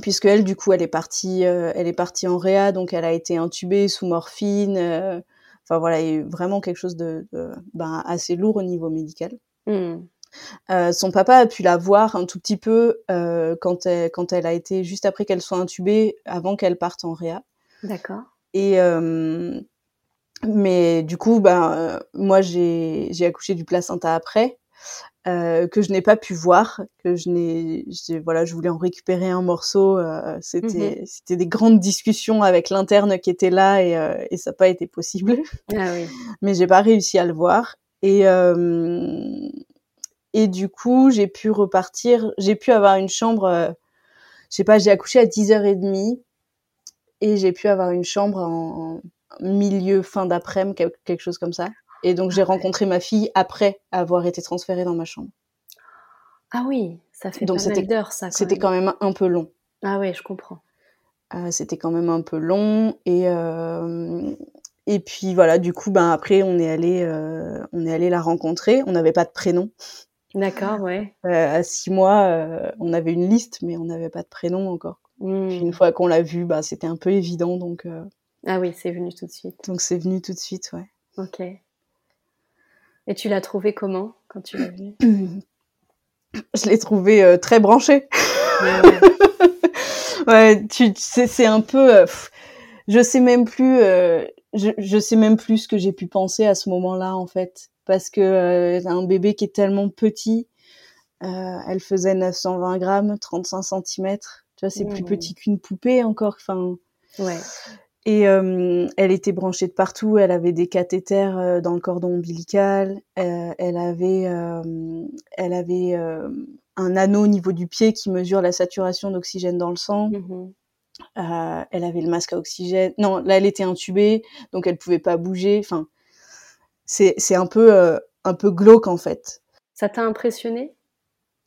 Puisque elle, du coup, elle est partie, euh, elle est partie en réa, donc elle a été intubée sous morphine. euh, Enfin voilà, il y a eu vraiment quelque chose de, de- ben, assez lourd au niveau médical. Hmm. Euh, son papa a pu la voir un tout petit peu quand, elle, quand elle a été juste après qu'elle soit intubée, avant qu'elle parte en réa. D'accord. Et mais du coup, ben moi j'ai accouché du placenta après, euh, que je n'ai pas pu voir, que je n'ai voilà, je voulais en récupérer un morceau. euh, c'était c'était des grandes discussions avec l'interne qui était là et, euh, et ça n'a pas été possible Ah oui. mais j'ai pas réussi à le voir. Et, et du coup, j'ai pu repartir, j'ai pu avoir une chambre, je sais pas, j'ai accouché à 10h30 et j'ai pu avoir une chambre en milieu, fin d'après-midi, quel- quelque chose comme ça. Et donc, j'ai rencontré ma fille après avoir été transférée dans ma chambre. Ah oui, ça fait Donc pas c'était- mal d'heures ça. Quand C'était même. quand même un peu long. Ah oui, je comprends. Euh, c'était quand même un peu long et euh, et puis voilà du coup ben après on est allé euh, on est allé la rencontrer on n'avait pas de prénom D'accord, ouais. À six mois, on avait une liste, mais on n'avait pas de prénom encore. Hmm. Puis une fois qu'on l'a vu, bah, c'était un peu évident, donc Ah oui, c'est venu tout de suite. donc c'est venu tout de suite, ouais. Ok. Et tu l'as trouvé comment quand tu l'as vu Je l'ai trouvé euh, très branché. Ah ouais. Ouais, tu, c'est, c'est un peu, euh, pff, je sais même plus, euh, je, je sais même plus ce que j'ai pu penser à ce moment-là en fait, parce que un bébé qui est tellement petit, elle faisait 920 grammes, 35 centimètres, tu vois, c'est plus Mmh. petit qu'une poupée encore, enfin. Ouais. Et euh, elle était branchée de partout. Elle avait des cathéters euh, dans le cordon ombilical. Euh, elle avait, elle avait un anneau au niveau du pied qui mesure la saturation d'oxygène dans le sang. Euh, elle avait le masque à oxygène. Non, là, elle était intubée, donc elle pouvait pas bouger. Enfin, c'est un peu un peu glauque en fait. Ça t'a impressionné?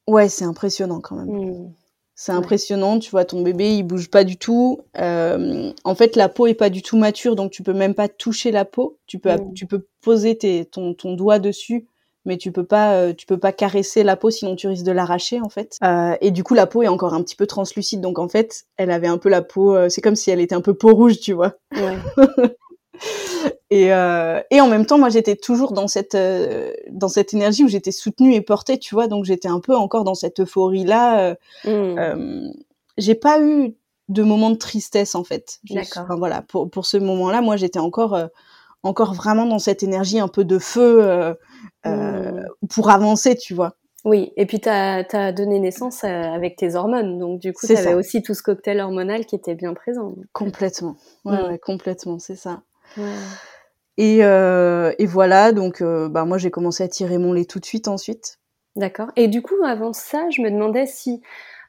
Ouais, c'est impressionnant quand même. Hmm. C'est impressionnant, tu vois, ton bébé, il bouge pas du tout. Euh, en fait, la peau est pas du tout mature, donc tu peux même pas toucher la peau. Tu peux, tu peux poser tes, ton, ton doigt dessus, mais tu peux pas, euh, tu peux pas caresser la peau, sinon tu risques de l'arracher, en fait. Euh, et du coup, la peau est encore un petit peu translucide, donc en fait, elle avait un peu la peau, euh, c'est comme si elle était un peu peau rouge, tu vois. Ouais. Et, euh, et en même temps, moi, j'étais toujours dans cette euh, dans cette énergie où j'étais soutenue et portée, tu vois. Donc j'étais un peu encore dans cette euphorie là. Hmm. Euh, j'ai pas eu de moments de tristesse en fait. D'accord. Enfin, voilà, pour, pour ce moment-là, moi j'étais encore, encore vraiment dans cette énergie un peu de feu euh, euh, Mm. pour avancer, tu vois. Oui, et puis tu as, donné naissance avec tes hormones, donc du coup, tu avais ça. aussi tout ce cocktail hormonal qui était bien présent. Complètement. Ouais, Mm. ouais, complètement, c'est ça. Ouais. Et, euh, et voilà, donc euh, bah, moi j'ai commencé à tirer mon lait tout de suite ensuite. D'accord. Et du coup, avant ça, je me demandais si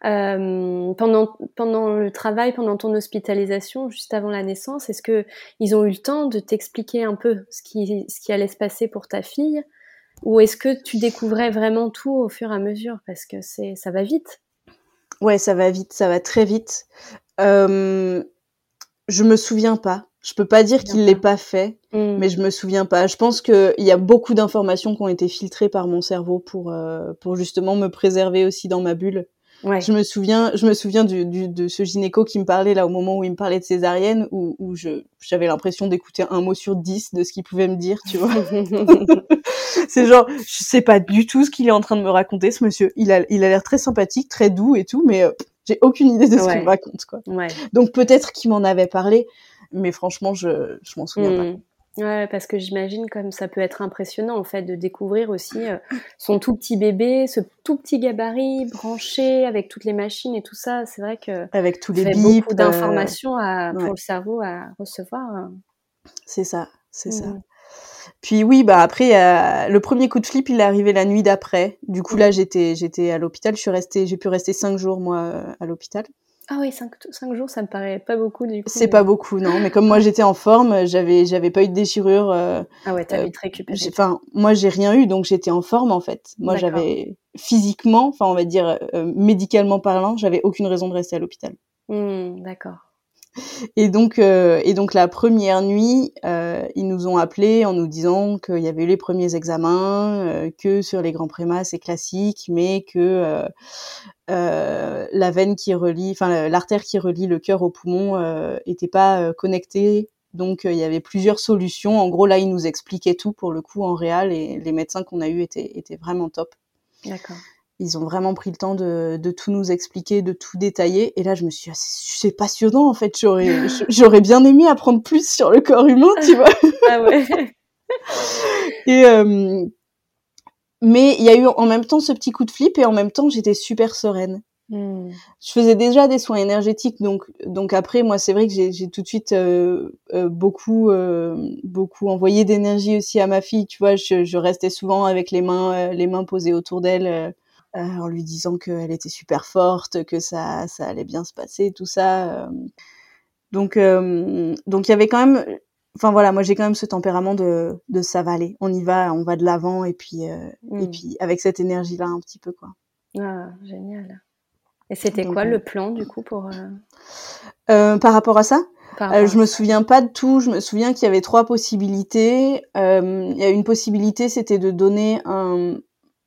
euh, pendant pendant le travail, pendant ton hospitalisation, juste avant la naissance, est-ce que ils ont eu le temps de t'expliquer un peu ce qui ce qui allait se passer pour ta fille, ou est-ce que tu découvrais vraiment tout au fur et à mesure? Parce que c'est ça va vite. Ouais, ça va vite, ça va très vite. Euh, je me souviens pas. Je peux pas dire qu'il l'ait pas. fait, Mm. mais je me souviens pas. Je pense qu'il y a beaucoup d'informations qui ont été filtrées par mon cerveau pour euh, pour justement me préserver aussi dans ma bulle. Ouais. Je me souviens, je me souviens du, du- de ce gynéco qui me parlait là au moment où il me parlait de césarienne, où, où je j'avais l'impression d'écouter un mot sur dix de ce qu'il pouvait me dire, tu vois. C'est genre, je sais pas du tout ce qu'il est en train de me raconter, ce monsieur. Il a, il a l'air très sympathique, très doux et tout, mais euh, j'ai aucune idée de ce Ouais. qu'il me raconte, quoi. ouais. Donc peut-être qu'il m'en avait parlé, mais franchement, je, je m'en souviens pas. Mm. Ouais, parce que j'imagine comme ça peut être impressionnant en fait de découvrir aussi euh, son tout petit bébé, ce tout petit gabarit branché avec toutes les machines et tout ça. C'est vrai que Avec tous les fait bips, beaucoup euh, d'informations à- ouais. pour le cerveau à recevoir. euh. c'est ça, c'est ça. Mm. Puis oui, bah après, euh, le premier coup de flip, il est arrivé la nuit d'après. Du coup, Mm. là, j'étais, j'étais à l'hôpital. Je suis restée, j'ai pu rester cinq jours moi euh, à l'hôpital. Ah oui, cinq, cinq jours, ça me paraît pas beaucoup du coup. C'est pas beaucoup, non. Mais comme moi, j'étais en forme, j'avais, j'avais pas eu de déchirure. euh, Ah ouais, t'as euh, vite récupéré. j'ai- Enfin, moi, j'ai rien eu, donc j'étais en forme en fait. Moi, j'avais physiquement, enfin, on va dire euh, médicalement parlant, j'avais aucune raison de rester à l'hôpital. Mm, D'accord. Et donc, euh, et donc la première nuit, euh, ils nous ont appelés en nous disant qu'il y avait eu les premiers examens, euh, que sur les grands prémas c'est classique, mais que la veine qui relie, enfin l'artère qui relie le cœur au poumon euh, était pas connectée. Donc il y avait plusieurs solutions. En gros là, ils nous expliquaient tout pour le coup en réel et les médecins qu'on a eu étaient, étaient vraiment top. D'accord. Ils ont vraiment pris le temps de, de tout nous expliquer, de tout détailler. Et là, je me suis dit, ah, c'est passionnant, en fait. J'aurais, j'aurais bien aimé apprendre plus sur le corps humain, tu vois. Ah ouais. Et, euh, mais il y a eu en même temps ce petit coup de flip et en même temps, j'étais super sereine. Mm. Je faisais déjà des soins énergétiques, donc donc après moi c'est vrai que j'ai j'ai tout de suite euh, euh, beaucoup euh, beaucoup envoyé d'énergie aussi à ma fille, tu vois, je, je restais souvent avec les mains euh, les mains posées autour d'elle euh, en lui disant qu'elle était super forte, que ça ça allait bien se passer, tout ça. euh. Donc euh, donc il y avait quand même enfin voilà, moi j'ai quand même ce tempérament de de ça va aller, on y va, on va de l'avant et puis euh, et Mm. puis avec cette énergie là un petit peu quoi. Ah, génial. Et c'était quoi euh, le plan du coup pour euh, Euh, par rapport à ça, par Euh, rapport je à me ça souviens pas de tout. Je me souviens qu'il y avait trois possibilités. Euh, Il y a une possibilité, c'était de donner un.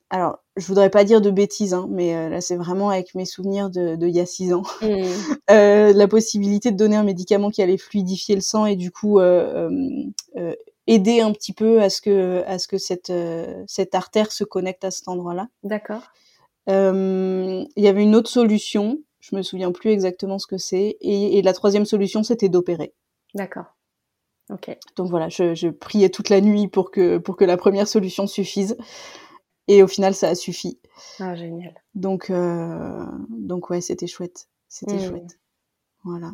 Alors, je voudrais pas dire de bêtises, hein, mais euh, là, c'est vraiment avec mes souvenirs de, de il y a six ans. Mm. Euh, la possibilité de donner un médicament qui allait fluidifier le sang et du coup euh, aider un petit peu à ce que à ce que cette cette artère se connecte à cet endroit-là. D'accord. Il y avait une autre solution. Je me souviens plus exactement ce que c'est. Et, et la troisième solution, c'était d'opérer. D'accord. Ok. Donc voilà, je, je priais toute la nuit pour que, pour que la première solution suffise. Et au final, ça a suffi. Ah, génial. Donc, euh, donc ouais, c'était chouette. C'était Mm. chouette. Voilà.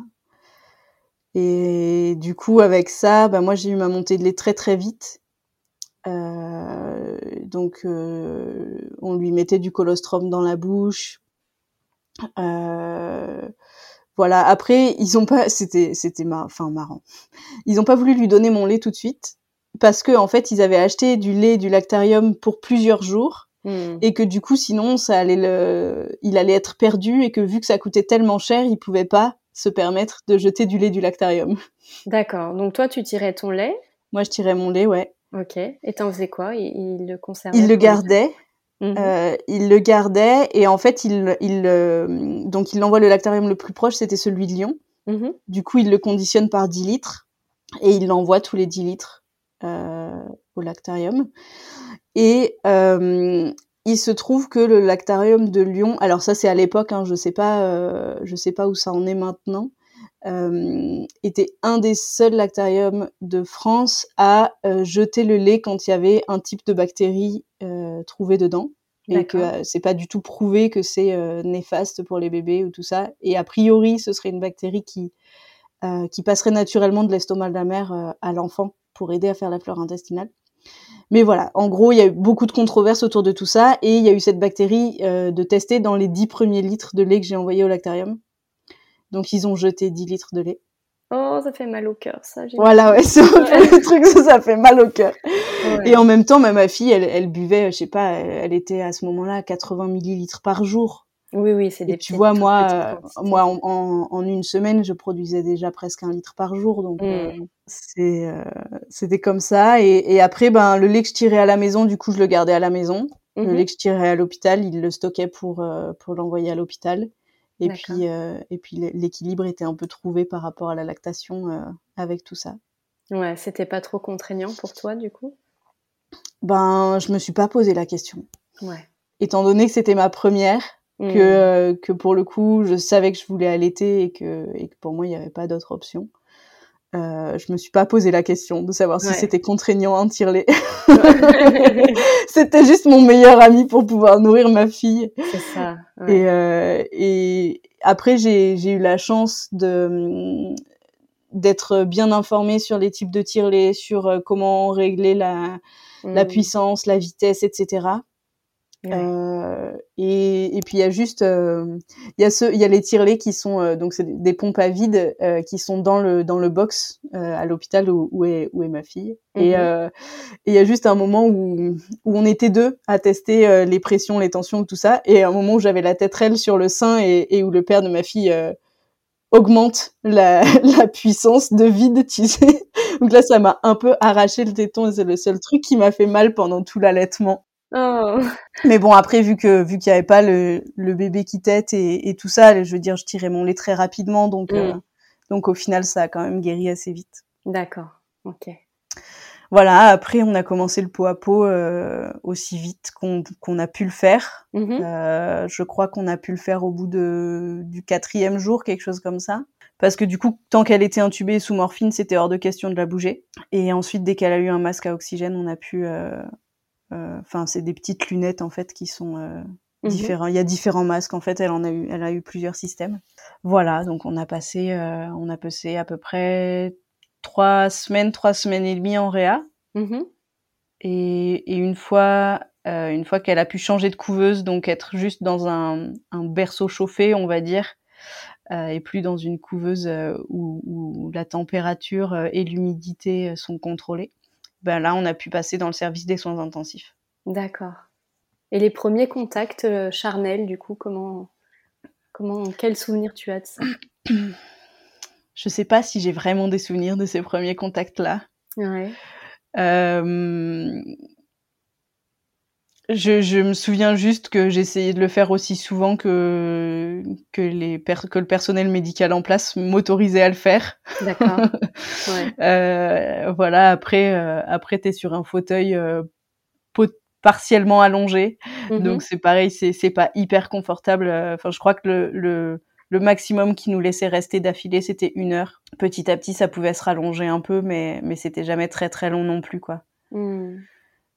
Et du coup, avec ça, bah, moi, j'ai eu ma montée de lait très très vite. Euh, donc, euh, on lui mettait du colostrum dans la bouche. Voilà. Après, ils ont pas, c'était, c'était mar... enfin marrant. Ils ont pas voulu lui donner mon lait tout de suite parce que en fait, ils avaient acheté du lait du lactarium pour plusieurs jours Mm. et que du coup, sinon, ça allait le, il allait être perdu et que vu que ça coûtait tellement cher, ils pouvaient pas se permettre de jeter du lait du lactarium. D'accord. Donc toi, tu tirais ton lait? Moi, je tirais mon lait, ouais. Ok. Et t'en faisais quoi? Il, il le conservait Il le gardait. Mhm. Euh, il le gardait et en fait il il euh, donc il envoie le lactarium le plus proche c'était celui de Lyon Mhm. du coup il le conditionne par 10 litres et il l'envoie tous les 10 litres au lactarium. Et euh, il se trouve que le lactarium de Lyon, alors ça c'est à l'époque, hein, je sais pas, euh, je sais pas où ça en est maintenant, euh, était un des seuls lactariums de France à euh, jeter le lait quand il y avait un type de bactérie euh, trouvé dedans. Et que euh, c'est pas du tout prouvé que c'est euh, néfaste pour les bébés ou tout ça. Et a priori, ce serait une bactérie qui euh, qui passerait naturellement de l'estomac de la mère euh, à l'enfant pour aider à faire la flore intestinale. Mais voilà, en gros, il y a eu beaucoup de controverses autour de tout ça et il y a eu cette bactérie euh, de tester dans les 10 premiers litres de lait que j'ai envoyé au lactarium. Donc ils ont jeté 10 litres de lait. Oh, ça fait mal au cœur, ça. j'ai- Voilà, ouais, c'est le truc, ça, ça fait mal au cœur. Ouais. Et en même temps, bah, ma fille, elle, elle buvait, je sais pas, elle, elle était à ce moment-là à 80 millilitres par jour. Oui, oui, c'est des Et tu vois, moi, euh, moi, en, en, en une semaine, je produisais déjà presque un litre par jour, donc euh, Mm. c'est, euh, c'était comme ça. Et, et après, ben, le lait que je tirais à la maison, du coup, je le gardais à la maison. Le Mhm. lait que je tirais à l'hôpital, il le stockait pour pour l'envoyer à l'hôpital. Et puis euh, et puis l'é- l'équilibre était un peu trouvé par rapport à la lactation euh, avec tout ça. Ouais, c'était pas trop contraignant pour toi, du coup? Ben, je me suis pas posé la question, Ouais. étant donné que c'était ma première, Mm. que euh, que pour le coup, je savais que je voulais allaiter et que et que pour moi il y avait pas d'autre option. Euh, je me suis pas posé la question de savoir si c'était contraignant un tire-lait. c'était juste mon meilleur ami pour pouvoir nourrir ma fille. c'est ça. ouais. Et, euh, et après, j'ai j'ai eu la chance de d'être bien informée sur les types de tire-lait, sur euh, comment régler la, la Mm. puissance, la vitesse, etc. Ouais. Euh, et, et puis il y a juste, euh, il y a ce, il y a les tire-lait qui sont euh, donc c'est des pompes à vide qui sont dans le dans le box à l'hôpital où, où est où est ma fille. Et Mhm. et il y a juste un moment où où on était deux à tester les pressions, les tensions, tout ça, et un moment où j'avais la tétrelle sur le sein et, et où le père de ma fille augmente la, la puissance de vide, tu sais. Donc là, ça m'a un peu arraché le téton et c'est le seul truc qui m'a fait mal pendant tout l'allaitement. Oh. Mais bon, après, vu que vu qu'il y avait pas le, le bébé qui tète et, et tout ça, je veux dire, je tirais mon lait très rapidement, donc Mm. euh, donc au final, ça a quand même guéri assez vite. D'accord. Ok. Voilà. Après, on a commencé le pot à pot euh, aussi vite qu'on a pu le faire. Mhm. Euh, je crois qu'on a pu le faire au bout de du quatrième jour, quelque chose comme ça. Parce que du coup, tant qu'elle était intubée sous morphine, c'était hors de question de la bouger. Et ensuite, dès qu'elle a eu un masque à oxygène, on a pu. euh, Enfin, c'est des petites lunettes en fait qui sont euh, Mhm. différents. Il y a différents masques en fait. Elle en a eu, elle a eu plusieurs systèmes. Voilà. Donc on a passé, euh, on a passé à peu près trois semaines, trois semaines et demie en réa. Mhm. Et, et une fois, euh, une fois qu'elle a pu changer de couveuse, donc être juste dans un, un berceau chauffé, on va dire, euh, et plus dans une couveuse euh, où, où la température euh, et l'humidité euh, sont contrôlées, ben là, on a pu passer dans le service des soins intensifs. D'accord. Et les premiers contacts euh, charnels, du coup, comment, comment, quel souvenir tu as de ça? Je sais pas si j'ai vraiment des souvenirs de ces premiers contacts-là. Ouais. Euh, je, je me souviens juste que j'essayais de le faire aussi souvent que que les que le personnel médical en place m'autorisait à le faire. D'accord. Ouais. Euh, voilà. Après, euh, après t'es sur un fauteuil euh, partiellement allongé, Mhm. donc c'est pareil, c'est c'est pas hyper confortable. Enfin, je crois que le le le maximum qui nous laissait rester d'affilée, c'était une heure. Petit à petit, ça pouvait se rallonger un peu, mais mais c'était jamais très très long non plus, quoi. Mm.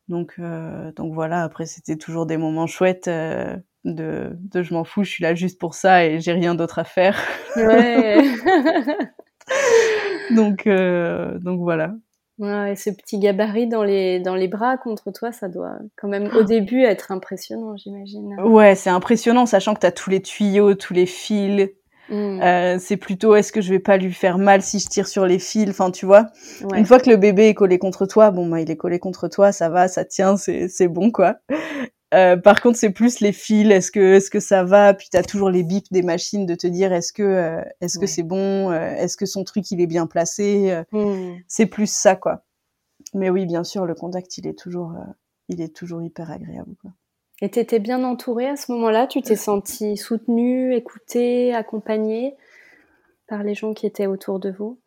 Donc, euh, donc voilà, après, c'était toujours des moments chouettes euh, de, de je m'en fous, je suis là juste pour ça et j'ai rien d'autre à faire. Ouais. donc, euh, donc voilà. ouais. Ce petit gabarit dans les, dans les bras contre toi, ça doit quand même au début être impressionnant, j'imagine. Ouais, c'est impressionnant, sachant que t'as tous les tuyaux, tous les fils. Mm. Euh, c'est plutôt est-ce que je vais pas lui faire mal si je tire sur les fils, enfin tu vois? Ouais. Une fois que le bébé est collé contre toi, bon bah il est collé contre toi, ça va, ça tient, c'est c'est bon quoi. Euh, par contre, c'est plus les fils. Est-ce que est-ce que ça va? Puis t'as toujours les bips des machines de te dire est-ce que euh, est-ce Ouais. que c'est bon? Euh, Est-ce que son truc il est bien placé? Euh, Mm. C'est plus ça quoi. Mais oui, bien sûr, le contact il est toujours il est toujours hyper agréable quoi. Et t'étais bien entourée à ce moment-là? Tu t'es sentie soutenue, écoutée, accompagnée par les gens qui étaient autour de vous?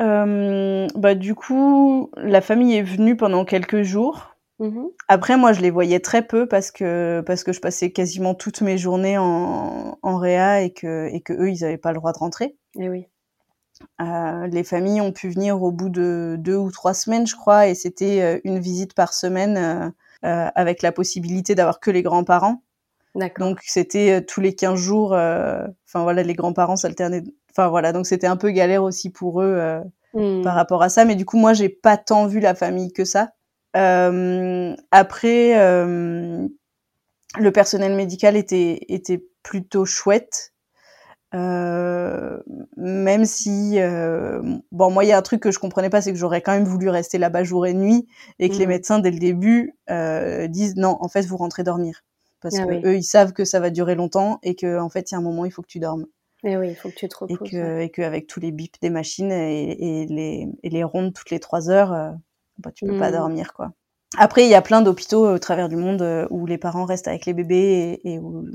Euh, bah du coup, la famille est venue pendant quelques jours. Mmh Après, moi, je les voyais très peu parce que parce que je passais quasiment toutes mes journées en, en réa et que et que eux, ils n'avaient pas le droit de rentrer. Et eh oui. Euh, les familles ont pu venir au bout de deux ou trois semaines, je crois, et c'était euh, une visite par semaine euh, euh, avec la possibilité d'avoir que les grands-parents. Donc c'était tous les 15 jours. Enfin voilà, les grands-parents s'alternaient. Enfin voilà, donc c'était un peu galère aussi pour eux mmh. par rapport à ça. Mais du coup, moi, j'ai pas tant vu la famille que ça. Euh, après, euh, le personnel médical était, était plutôt chouette. Euh, même si euh, bon moi il y a un truc que je comprenais pas c'est que j'aurais quand même voulu rester là-bas jour et nuit et que les mmh. médecins dès le début euh, disent non en fait vous rentrez dormir parce ah que eux ils savent que ça va durer longtemps et que en fait il y a un moment il faut que tu dormes et eh oui il faut que tu te reposes et que et que avec tous les bips des machines et, et les et les rondes toutes les trois heures bah, tu peux pas mmh. dormir quoi. Après, il y a plein d'hôpitaux au travers du monde où les parents restent avec les bébés et, où,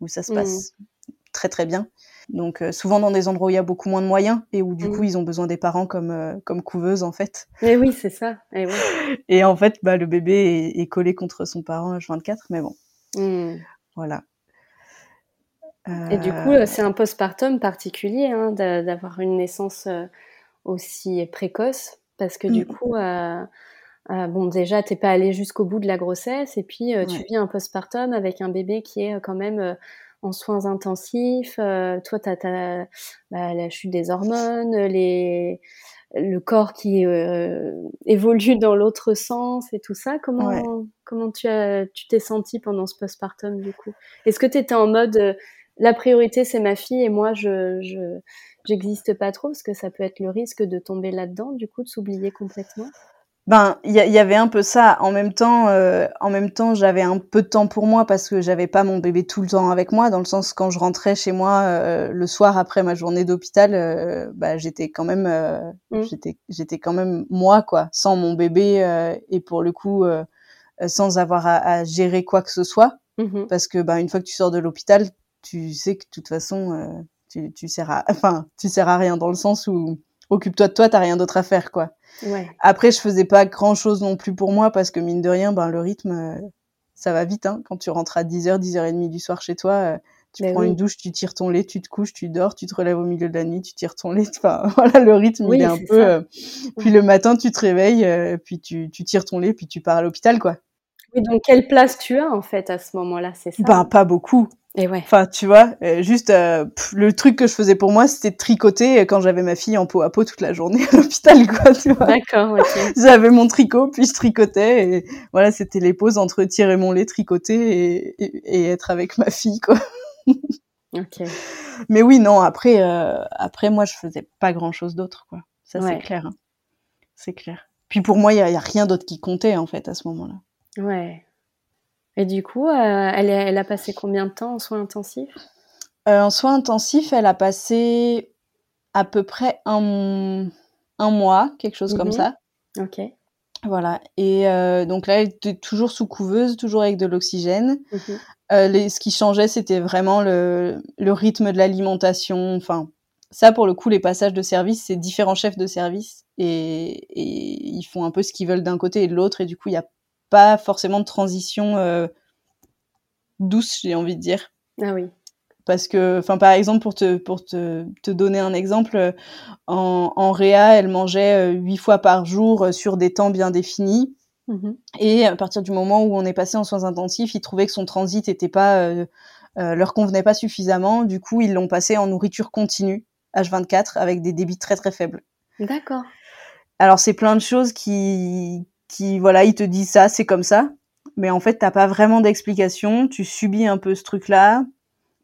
où, ça se passe mmh. très très bien. Donc euh, souvent dans des endroits où il y a beaucoup moins de moyens et où du mmh. coup ils ont besoin des parents comme euh, comme couveuse en fait. Et eh oui, c'est ça. Et, eh oui. et, en fait, bah le bébé est, est, collé contre son parent H24, mais bon. Voilà. Et du coup, c'est un postpartum particulier hein, d'avoir une naissance aussi précoce parce que du mmh. coup, euh, euh, bon, déjà, t'es pas allé jusqu'au bout de la grossesse, et puis euh, tu vis un postpartum avec un bébé qui est quand même en soins intensifs. toi, t'as as, bah, la chute des hormones, les le corps qui évolue dans l'autre sens et tout ça. Comment comment tu as tu t'es senti pendant ce postpartum du coup? Est-ce que tu étais en mode la priorité c'est ma fille et moi je, je j'existe pas trop? Parce que ça peut être le risque de tomber là-dedans, du coup, de s'oublier complètement? Ben, il y, avait un peu ça. En même temps, euh, en même temps, j'avais un peu de temps pour moi parce que j'avais pas mon bébé tout le temps avec moi. Dans le sens quand je rentrais chez moi euh, le soir après ma journée d'hôpital, euh, bah, j'étais quand même, mmh. j'étais, j'étais quand même moi quoi, sans mon bébé et pour le coup sans avoir à, gérer quoi que ce soit. Mmh parce que bah, une fois que tu sors de l'hôpital, tu sais que de toute façon tu, tu sers à, enfin, tu sers à rien dans le sens où occupe-toi de toi, t'as rien d'autre à faire, quoi. Ouais. Après, je faisais pas grand chose non plus pour moi parce que mine de rien, ben, le rythme, euh, ça va vite, hein. Quand tu rentres à 10h, 10h30 du soir chez toi, euh, tu ben prends une douche, tu tires ton lait, tu te couches, tu dors, tu te relèves au milieu de la nuit, tu tires ton lait. Enfin, voilà, le rythme, il est un peu. Euh, puis le matin, tu te réveilles, puis tu, tu tires ton lait, puis tu pars à l'hôpital, quoi. Oui, donc quelle place tu as en fait à ce moment-là, c'est ça? Ben pas beaucoup. Et ouais. Enfin, tu vois, euh, juste euh, le truc que je faisais pour moi, c'était de tricoter quand j'avais ma fille en peau à peau toute la journée à l'hôpital, quoi, tu vois. D'accord. J'avais mon tricot, puis je tricotais, et voilà, c'était les pauses entre tirer mon lait, tricoter et, et, être avec ma fille, quoi. ok. Mais oui, non, après, euh, après, moi, je faisais pas grand-chose d'autre, quoi. Ça, c'est clair. Hein. C'est clair. Puis pour moi, il y, y a rien d'autre qui comptait, en fait, à ce moment-là. Ouais. Et du coup, euh, elle, elle, a passé combien de temps en soins intensifs? Euh, En soins intensifs, elle a passé à peu près un, un mois, quelque chose comme mhm. ça. Ok. Voilà. Et euh, donc là, elle était toujours sous couveuse, toujours avec de l'oxygène. Mhm. ce qui changeait, c'était vraiment le, le, rythme de l'alimentation. Enfin, ça, pour le coup, les passages de service, c'est différents chefs de service et, et ils font un peu ce qu'ils veulent d'un côté et de l'autre. Et du coup, il y a pas forcément de transition euh, douce, j'ai envie de dire. Ah oui. Parce que, enfin, par exemple, pour te, pour te, te donner un exemple, en, en réa, elle mangeait euh, huit fois par jour euh, sur des temps bien définis. Mm-hmm. Et à partir du moment où on est passé en soins intensifs, ils trouvaient que son transit était pas, euh, leur convenait pas suffisamment. Du coup, ils l'ont passé en nourriture continue, H24, avec des débits très très faibles. D'accord. Alors c'est plein de choses qui qui voilà, il te dit ça, c'est comme ça. Mais en fait, t'as pas vraiment d'explication. Tu subis un peu ce truc-là.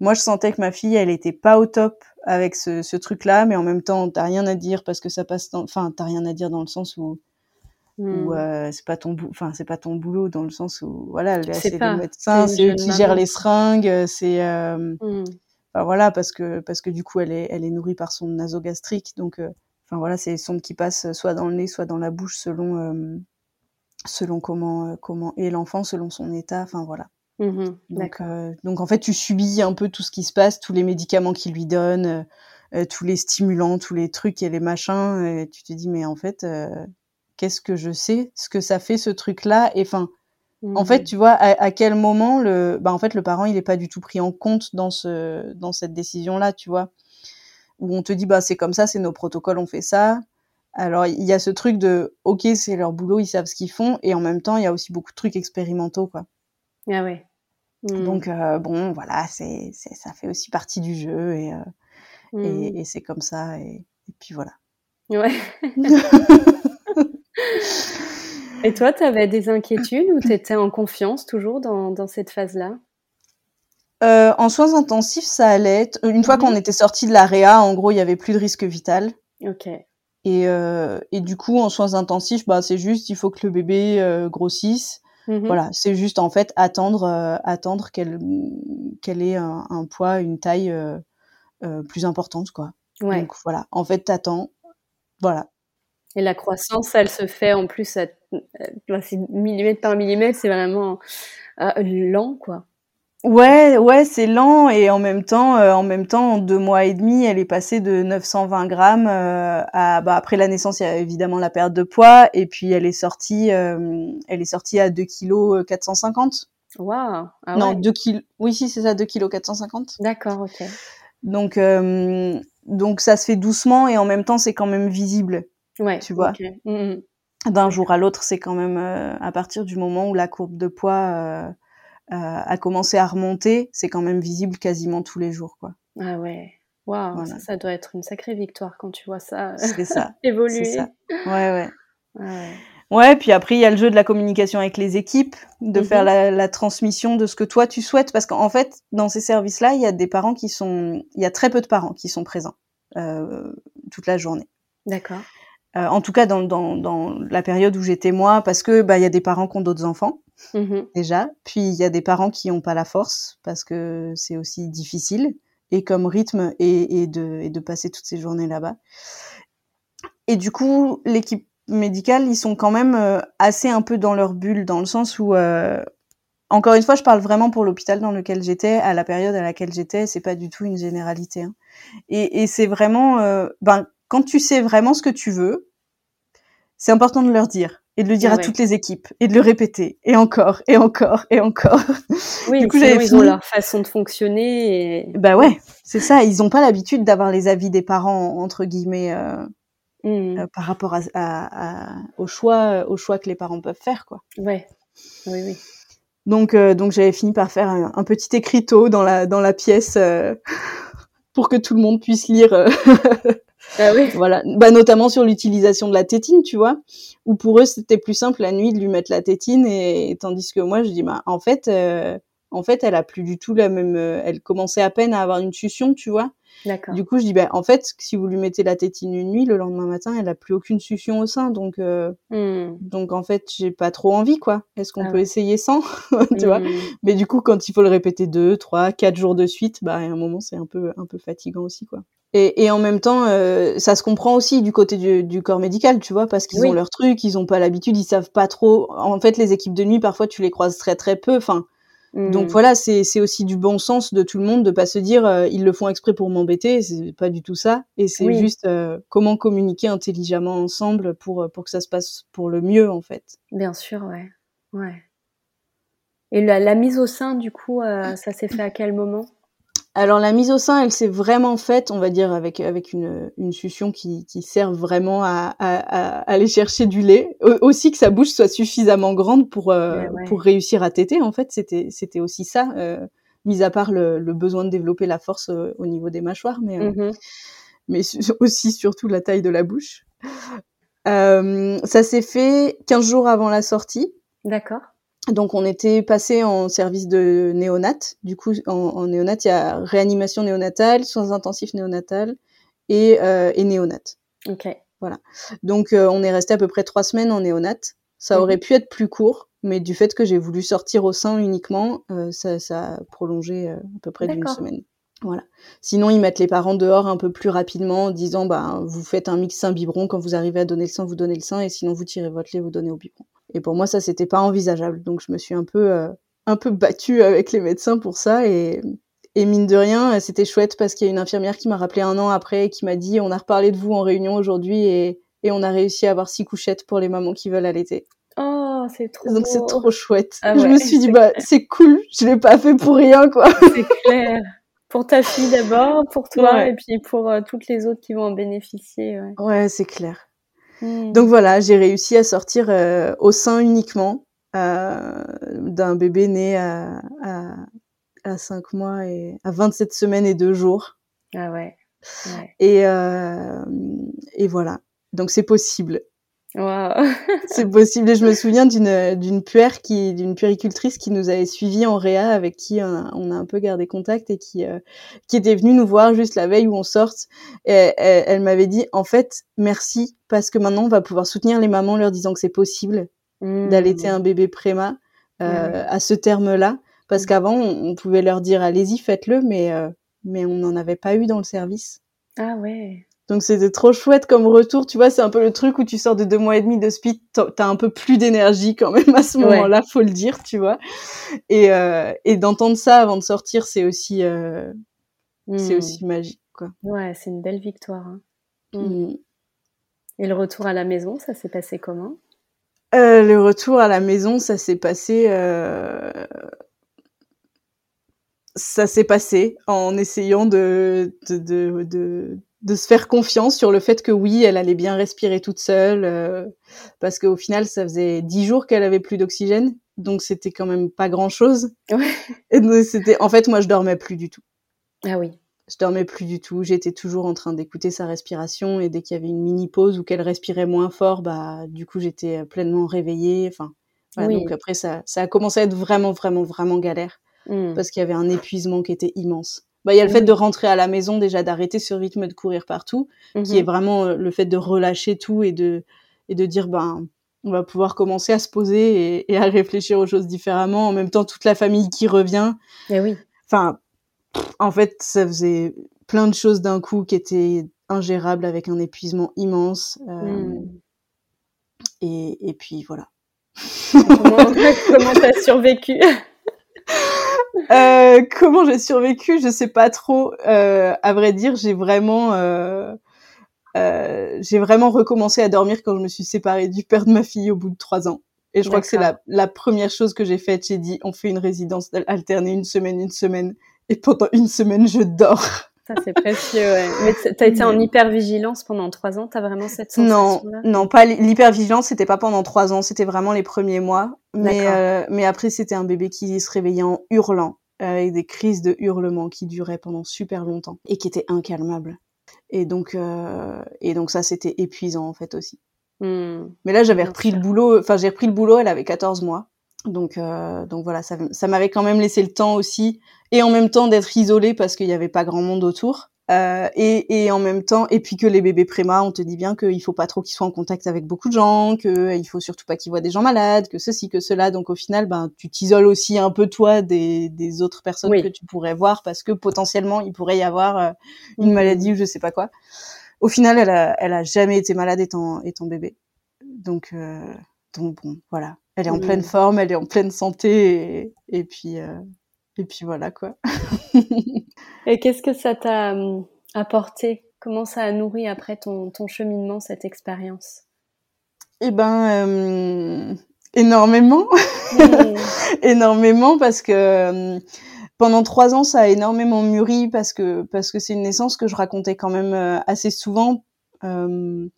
Moi, je sentais que ma fille, elle était pas au top avec ce, ce truc-là, mais en même temps, t'as rien à dire parce que ça passe. Dans... Enfin, t'as rien à dire dans le sens où hmm. euh, c'est pas ton enfin c'est pas ton boulot dans le sens où voilà c'est le médecin c'est eux qui gèrent les seringues c'est euh... Hmm. enfin, voilà parce que parce que du coup elle est elle est nourrie par son nasogastrique donc euh, enfin voilà c'est les sondes qui passent soit dans le nez soit dans la bouche selon euh, selon comment euh, comment est l'enfant, selon son état, enfin voilà. Mmh donc, euh, donc en fait, tu subis un peu tout ce qui se passe, tous les médicaments qu'ils lui donnent, euh, tous les stimulants, tous les trucs et les machins. Et tu te dis mais en fait, qu'est-ce que je sais, ce que ça fait ce truc-là? Et enfin, En fait, tu vois, à, quel moment le, bah, en fait, le parent, il est pas du tout pris en compte dans ce, dans cette décision-là, tu vois, où on te dit, bah, c'est comme ça, c'est nos protocoles, on fait ça. Alors, il y a ce truc de, ok, c'est leur boulot, ils savent ce qu'ils font, et en même temps, il y a aussi beaucoup de trucs expérimentaux, quoi. Ah ouais. Mmh. Donc, euh, bon, voilà, c'est, ça fait aussi partie du jeu, et, euh, et, mmh. c'est comme ça, et, et puis voilà. Ouais. Et toi, tu avais des inquiétudes ou tu étais en confiance toujours dans, dans cette phase-là? Euh, En soins intensifs, ça allait. Une fois qu'on mhm. était sorti de l'AREA, en gros, il y avait plus de risque vital. Ok. Et, euh, et du coup, en soins intensifs, bah, c'est juste, il faut que le bébé euh, grossisse. Mhm. Voilà, c'est juste en fait attendre, euh, attendre qu'elle qu'elle ait un, un, poids, une taille plus importante, quoi. Ouais. Donc voilà, en fait, t'attends. Voilà, et la croissance, elle se fait en plus, à, millimètre par millimètre, c'est vraiment lent, quoi. Ouais, ouais, c'est lent et en même temps, euh, en même temps, en deux mois et demi, elle est passée de 920 grammes euh, à, bah, après la naissance, il y a évidemment la perte de poids et puis elle est sortie, elle est sortie à 2 kg 450. Waouh. Ah non, 2 kg. Oui, si, c'est ça, 2 kg 450. D'accord, ok. Donc, donc ça se fait doucement et en même temps, c'est quand même visible. Ouais, tu vois. Mmh, mmh. D'un jour à l'autre, c'est quand même euh, à partir du moment où la courbe de poids euh, euh, a commencé à remonter, c'est quand même visible quasiment tous les jours, quoi. Ah ouais. Waouh, ça, ça, doit être une sacrée victoire quand tu vois ça, ça. évoluer. Ça. Ouais, ouais. ouais. Ouais, puis après il y a le jeu de la communication avec les équipes, de faire mmh la, la, transmission de ce que toi tu souhaites, parce qu'en fait dans ces services-là, il y a des parents qui sont, il y a très peu de parents qui sont présents euh, toute la journée. D'accord. Euh, en tout cas dans, dans, dans la période où j'étais moi, parce que bah il y a des parents qui ont d'autres enfants mmh déjà, puis il y a des parents qui n'ont pas la force parce que c'est aussi difficile et comme rythme et, de, passer toutes ces journées là-bas. Et du coup, l'équipe médicale, ils sont quand même euh, assez un peu dans leur bulle, dans le sens où, euh, encore une fois, je parle vraiment pour l'hôpital dans lequel j'étais, à la période à laquelle j'étais, c'est pas du tout une généralité. Hein. Et, et c'est vraiment, euh, ben, quand tu sais vraiment ce que tu veux, c'est important de leur dire et de le dire à toutes les équipes et de le répéter et encore et encore et encore. Oui, du coup, ils ont leur façon de fonctionner. Et... Bah ouais, c'est ça. Ils ont pas l'habitude d'avoir les avis des parents entre guillemets euh, mmh. euh, par rapport à, à, au choix, au choix que les parents peuvent faire, quoi. Ouais, oui, oui. Donc, euh, donc j'avais fini par faire un, un, petit écriteau dans la dans la pièce euh, pour que tout le monde puisse lire euh, Ah oui. Voilà, bah notamment sur l'utilisation de la tétine, tu vois, où pour eux c'était plus simple la nuit de lui mettre la tétine et, tandis que moi je dis bah en fait euh, en fait elle a plus du tout la même euh, elle commençait à peine à avoir une succion, tu vois. D'accord. Du coup, je dis bah en fait si vous lui mettez la tétine une nuit, le lendemain matin, elle a plus aucune succion au sein donc euh, mmh. donc en fait, j'ai pas trop envie quoi. Est-ce qu'on ah peut essayer sans tu vois mmh. Mais du coup, quand il faut le répéter deux, trois, quatre jours de suite, bah à un moment c'est un peu un peu fatigant aussi quoi. Et, et, en même temps, euh, ça se comprend aussi du côté du, du corps médical, tu vois, parce qu'ils oui. ont leur truc, ils ont pas l'habitude, ils savent pas trop. En fait, les équipes de nuit, parfois, tu les croises très très peu. Enfin, mmh. donc voilà, c'est aussi du bon sens de tout le monde de pas se dire euh, ils le font exprès pour m'embêter, c'est pas du tout ça. Et c'est oui. juste euh, comment communiquer intelligemment ensemble pour pour que ça se passe pour le mieux en fait. Bien sûr, ouais, ouais. Et la, la mise au sein, du coup, euh, ça s'est fait à quel moment? Alors la mise au sein, elle s'est vraiment faite, on va dire, avec avec une, une succion qui, qui sert vraiment à, à, à, aller chercher du lait. aussi que sa bouche soit suffisamment grande pour euh, ouais. pour réussir à téter. En fait, c'était c'était aussi ça, euh, mis à part le, le, besoin de développer la force euh, au niveau des mâchoires, mais mm -hmm. mais aussi surtout la taille de la bouche. Euh, ça s'est fait 15 jours avant la sortie. D'accord. Donc on était passé en service de néonat. Du coup, en, en néonat, il y a réanimation néonatale, soins intensifs néonatal et, euh, et néonat. Ok. Voilà. Donc euh, on est resté à peu près trois semaines en néonat. Ça aurait mmh. pu être plus court, mais du fait que j'ai voulu sortir au sein uniquement, euh, ça, ça, a prolongé euh, à peu près d'une semaine. Voilà. Sinon, ils mettent les parents dehors un peu plus rapidement en disant, bah, vous faites un mix sein biberon, quand vous arrivez à donner le sein, vous donnez le sein, et sinon vous tirez votre lait, vous donnez au biberon. Et pour moi, ça, c'était pas envisageable. Donc, je me suis un peu, euh, un peu battue avec les médecins pour ça, et, et mine de rien, c'était chouette parce qu'il y a une infirmière qui m'a rappelé un an après et qui m'a dit, on a reparlé de vous en réunion aujourd'hui et, et on a réussi à avoir six couchettes pour les mamans qui veulent allaiter. Oh, c'est trop. Donc c'est trop chouette. Ah je me suis dit c'est bah c'est cool, je l'ai pas fait pour rien quoi. C'est clair. Pour ta fille d'abord, pour toi, Ouais. et puis pour euh, toutes les autres qui vont en bénéficier. Ouais. Ouais, c'est clair. Mm. Donc voilà, j'ai réussi à sortir euh, au sein uniquement euh, d'un bébé né à, à, à 5 mois et à 27 semaines et 2 jours. Ah ouais. ouais. Et, et voilà. Donc c'est possible. Waouh. C'est possible. Et je me souviens d'une d'une puère qui, d'une puéricultrice qui nous avait suivis en réa, avec qui on a, on a un peu gardé contact et qui euh, qui était venue nous voir juste la veille où on sorte. Et elle, elle m'avait dit en fait merci parce que maintenant on va pouvoir soutenir les mamans en leur disant que c'est possible Mm. d'allaiter un bébé préma euh, à ce terme-là, parce Mm. qu'avant on, on pouvait leur dire allez-y faites-le, mais euh, mais on n'en avait pas eu dans le service. Ah ouais. Donc c'était trop chouette comme retour, tu vois, c'est un peu le truc où tu sors de deux mois et demi de speed, t'as un peu plus d'énergie quand même à ce Ouais. moment-là, faut le dire, tu vois. Et, euh, et d'entendre ça avant de sortir, c'est aussi, euh, c'est Mm. aussi magique, quoi. Ouais, c'est une belle victoire. hein. Mm. Mm. Et le retour à la maison, ça s'est passé comment? Euh, le retour à la maison, ça s'est passé, ça s'est passé en essayant de, de, de, de, de se faire confiance sur le fait que oui, elle allait bien respirer toute seule, euh, parce qu'au final, ça faisait dix jours qu'elle avait plus d'oxygène, donc c'était quand même pas grand chose. Ouais. Et c'était, en fait, moi, je dormais plus du tout. Ah oui. Je dormais plus du tout. J'étais toujours en train d'écouter sa respiration et dès qu'il y avait une mini pause ou qu'elle respirait moins fort, bah du coup j'étais euh, pleinement réveillée. Enfin, voilà, Oui. donc après ça, ça a commencé à être vraiment, vraiment, vraiment galère Mm. parce qu'il y avait un épuisement qui était immense. Bah il y a le fait Oui. de rentrer à la maison déjà, d'arrêter ce rythme de courir partout, qui est vraiment euh, le fait de relâcher tout et de et de dire ben on va pouvoir commencer à se poser et, et à réfléchir aux choses différemment. En même temps, toute la famille qui revient Eh oui. enfin, en fait, ça faisait plein de choses d'un coup qui étaient ingérables avec un épuisement immense. euh, Mm. et, et puis voilà. Comment comment t'as survécu? Euh, comment j'ai survécu Je sais pas trop. Euh, à vrai dire, j'ai vraiment, euh, euh, j'ai vraiment recommencé à dormir quand je me suis séparée du père de ma fille au bout de trois ans. Et je crois que c'est la, la première chose que j'ai faite. J'ai dit, on fait une résidence alternée une semaine, une semaine. Et pendant une semaine, je dors. Ça, c'est précieux, ouais. Mais t'as été en hypervigilance pendant trois ans, t'as vraiment cette Non, sensation-là? non, pas l'hy- l'hypervigilance, c'était pas pendant trois ans, c'était vraiment les premiers mois. Mais, euh, mais après, c'était un bébé qui se réveillait en hurlant, euh, avec des crises de hurlement qui duraient pendant super longtemps et qui étaient incalmables. Et donc, euh, et donc ça, c'était épuisant en fait aussi. Hmm. Mais là, j'avais repris sûr. le boulot, enfin, j'ai repris le boulot, elle avait 14 mois. Donc, euh, donc voilà, ça, ça m'avait quand même laissé le temps aussi, et en même temps d'être isolée parce qu'il n'y avait pas grand monde autour. Euh, et, et en même temps, et puis que les bébés préma, on te dit bien qu'il faut pas trop qu'ils soient en contact avec beaucoup de gens, que il faut surtout pas qu'ils voient des gens malades, que ceci, que cela. Donc au final, ben tu t'isoles aussi un peu toi des, des autres personnes Oui. que tu pourrais voir parce que potentiellement il pourrait y avoir euh, une Mhm. maladie ou je sais pas quoi. Au final, elle a, elle a jamais été malade étant, étant bébé. Donc, euh, donc bon, voilà. Elle est en Mhm. pleine forme, elle est en pleine santé, et, et puis, euh, et puis voilà quoi. Et qu'est-ce que ça t'a hum, apporté? Comment ça a nourri après ton, ton cheminement, cette expérience? Eh ben, euh, énormément, énormément parce que euh, pendant trois ans, ça a énormément mûri parce que parce que c'est une naissance que je racontais quand même euh, assez souvent. euh,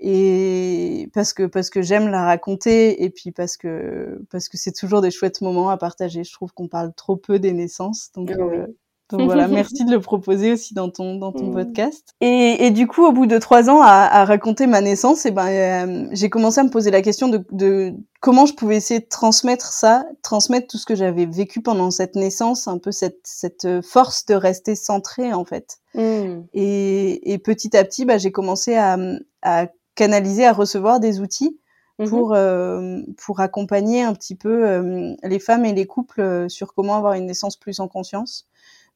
et parce que parce que j'aime la raconter et puis parce que parce que c'est toujours des chouettes moments à partager. Je trouve qu'on parle trop peu des naissances, donc Ah oui. euh, donc voilà, merci de le proposer aussi dans ton dans ton Mm. podcast. Et, et du coup, au bout de trois ans à, à raconter ma naissance, et ben euh, j'ai commencé à me poser la question de, de comment je pouvais essayer de transmettre ça, transmettre tout ce que j'avais vécu pendant cette naissance, un peu cette cette force de rester centrée en fait. Hmm. Et, et petit à petit, bah, j'ai commencé à, à canaliser, à recevoir des outils Mhm. pour euh, pour accompagner un petit peu euh, les femmes et les couples euh, sur comment avoir une naissance plus en conscience.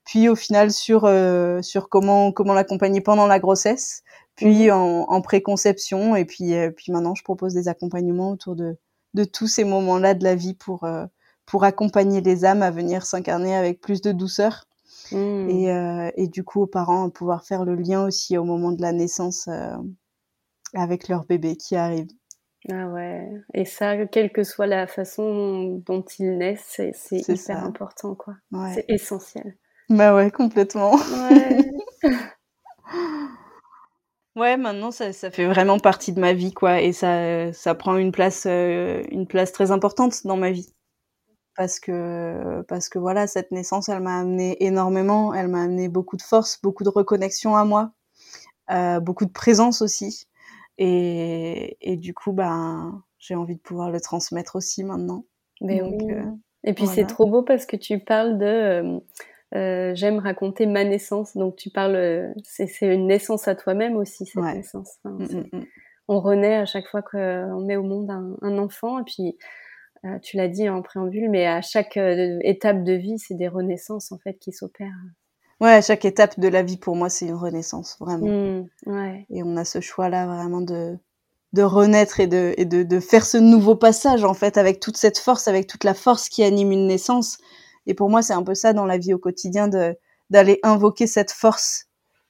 Puis au final sur euh, sur comment comment l'accompagner pendant la grossesse, puis en, en préconception et puis euh, puis maintenant je propose des accompagnements autour de de tous ces moments-là de la vie pour euh, pour accompagner les âmes à venir s'incarner avec plus de douceur Hmm. et, euh, et du coup aux parents à pouvoir faire le lien aussi au moment de la naissance euh, avec leur bébé qui arrive. Ah ouais. Et ça, quelle que soit la façon dont ils naissent, c'est, hyper important, quoi. C'est essentiel. Bah ouais, complètement. Ouais. ouais, maintenant ça, ça, fait vraiment partie de ma vie, quoi, et ça, ça prend une place, euh, une place très importante dans ma vie. Parce que, parce que voilà, cette naissance, elle m'a amené énormément, elle m'a amené beaucoup de force, beaucoup de reconnexion à moi, euh, beaucoup de présence aussi. Et, et du coup, ben, j'ai envie de pouvoir le transmettre aussi maintenant. Mais oui. Euh, et puis c'est trop beau parce que tu parles de euh, j'aime raconter ma naissance. Donc tu parles, euh, c'est une naissance à toi-même aussi cette naissance. Mm, mm, mm. On renaît à chaque fois qu'on met au monde un, enfant. Et puis euh, tu l'as dit en préambule, mais à chaque étape de vie, c'est des renaissances en fait qui s'opèrent. Ouais, à chaque étape de la vie pour moi, c'est une renaissance vraiment. ouais. Et on a ce choix-là vraiment de de renaître et de, et de, de faire ce nouveau passage en fait avec toute cette force, avec toute la force qui anime une naissance et pour moi, c'est un peu ça dans la vie au quotidien d'aller invoquer cette force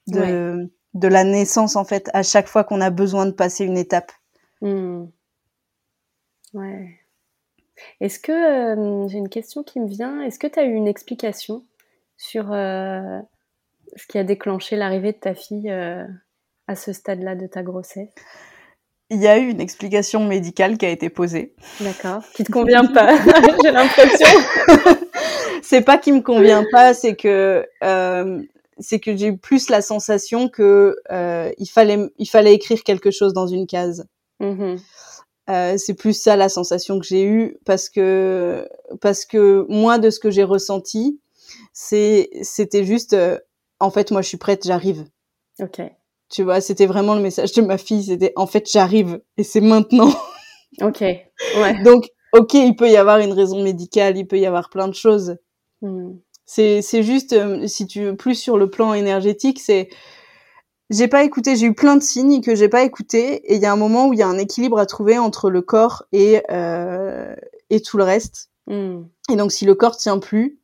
de de la naissance en fait à chaque fois qu'on a besoin de passer une étape. Mmh. Ouais. Est-ce que euh, j'ai une question qui me vient Est-ce que tu as eu une explication sur euh, ce qui a déclenché l'arrivée de ta fille euh, à ce stade-là de ta grossesse il y a eu une explication médicale qui a été posée. D'accord. Qui te convient pas, j'ai l'impression. c'est pas qui me convient pas, c'est que euh, c'est que j'ai eu plus la sensation que euh, il fallait il fallait écrire quelque chose dans une case. Mm-hmm. Euh, c'est plus ça la sensation que j'ai eue parce que parce que moi de ce que j'ai ressenti, c'est c'était juste euh, en fait moi je suis prête, j'arrive. Ok. Tu vois, c'était vraiment le message de ma fille, c'était en fait j'arrive et c'est maintenant. ok. Ouais. Donc ok, il peut y avoir une raison médicale, il peut y avoir plein de choses. Hmm. C'est c'est juste euh, si tu veux plus sur le plan énergétique, c'est j'ai pas écouté, j'ai eu plein de signes que j'ai pas écouté et il y a un moment où il y a un équilibre à trouver entre le corps et euh, et tout le reste. Hmm. Et donc si le corps tient plus,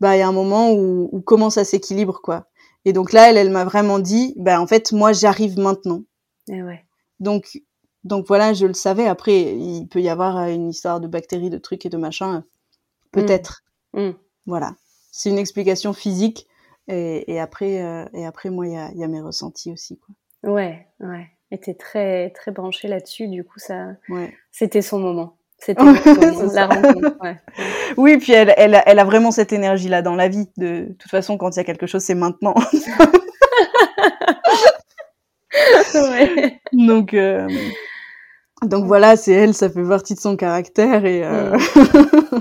bah il y a un moment où, où comment ça s'équilibre quoi. Et donc là elle elle m'a vraiment dit bah en fait moi j'arrive maintenant. Et eh ouais. Donc donc voilà, je le savais. Après, il peut y avoir euh, une histoire de bactéries, de trucs et de machins. Peut-être. Mm. Mm. Voilà. C'est une explication physique. Et, après, euh, et après, moi, il y a, mes ressentis aussi. Quoi. Ouais, ouais. Et t'es très, très branché là-dessus. Du coup, ça, c'était son moment. C'était la rencontre. Ouais. Oui, puis elle, elle, elle a vraiment cette énergie-là dans la vie. De toute façon, quand il y a quelque chose, c'est maintenant. ouais. Donc, euh, donc voilà, c'est elle, ça fait partie de son caractère et. Euh...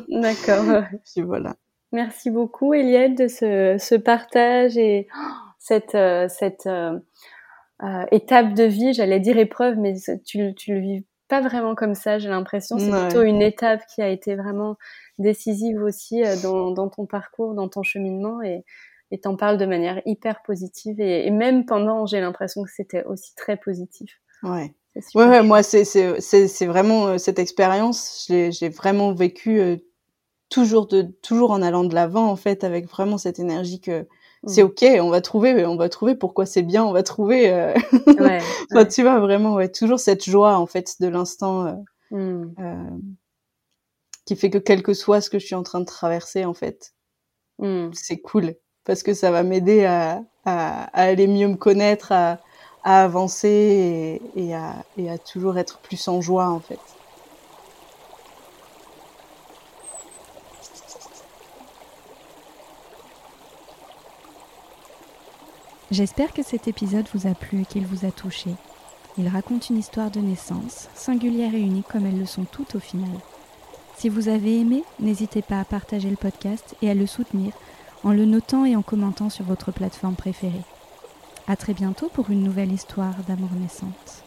D'accord. Puis voilà. Merci beaucoup, Eliette, de ce, ce partage et oh, cette cette euh, étape de vie. J'allais dire épreuve, mais tu tu le vis pas vraiment comme ça. J'ai l'impression c'est plutôt une étape qui a été vraiment décisive aussi dans, dans ton parcours, dans ton cheminement et et t'en parles de manière hyper positive et, et même pendant, j'ai l'impression que c'était aussi très positif. Ouais. Ouais, ouais, moi, c'est, vraiment euh, cette expérience, j'ai, j'ai vraiment vécu euh, toujours, de, toujours en allant de l'avant, en fait, avec vraiment cette énergie que mmh. c'est OK, on va trouver, on va trouver pourquoi c'est bien, on va trouver. Euh... Ouais, ouais. tu vois, vraiment, ouais, toujours cette joie, en fait, de l'instant mmh. qui fait que quel que soit ce que je suis en train de traverser, en fait, mmh. c'est cool parce que ça va m'aider à, à, à aller mieux me connaître, à à avancer et, à, et à toujours être plus en joie en fait. J'espère que cet épisode vous a plu et qu'il vous a touché. Il raconte une histoire de naissance, singulière et unique comme elles le sont toutes au final. Si vous avez aimé, n'hésitez pas à partager le podcast et à le soutenir en le notant et en commentant sur votre plateforme préférée. À très bientôt pour une nouvelle histoire d'amour naissante.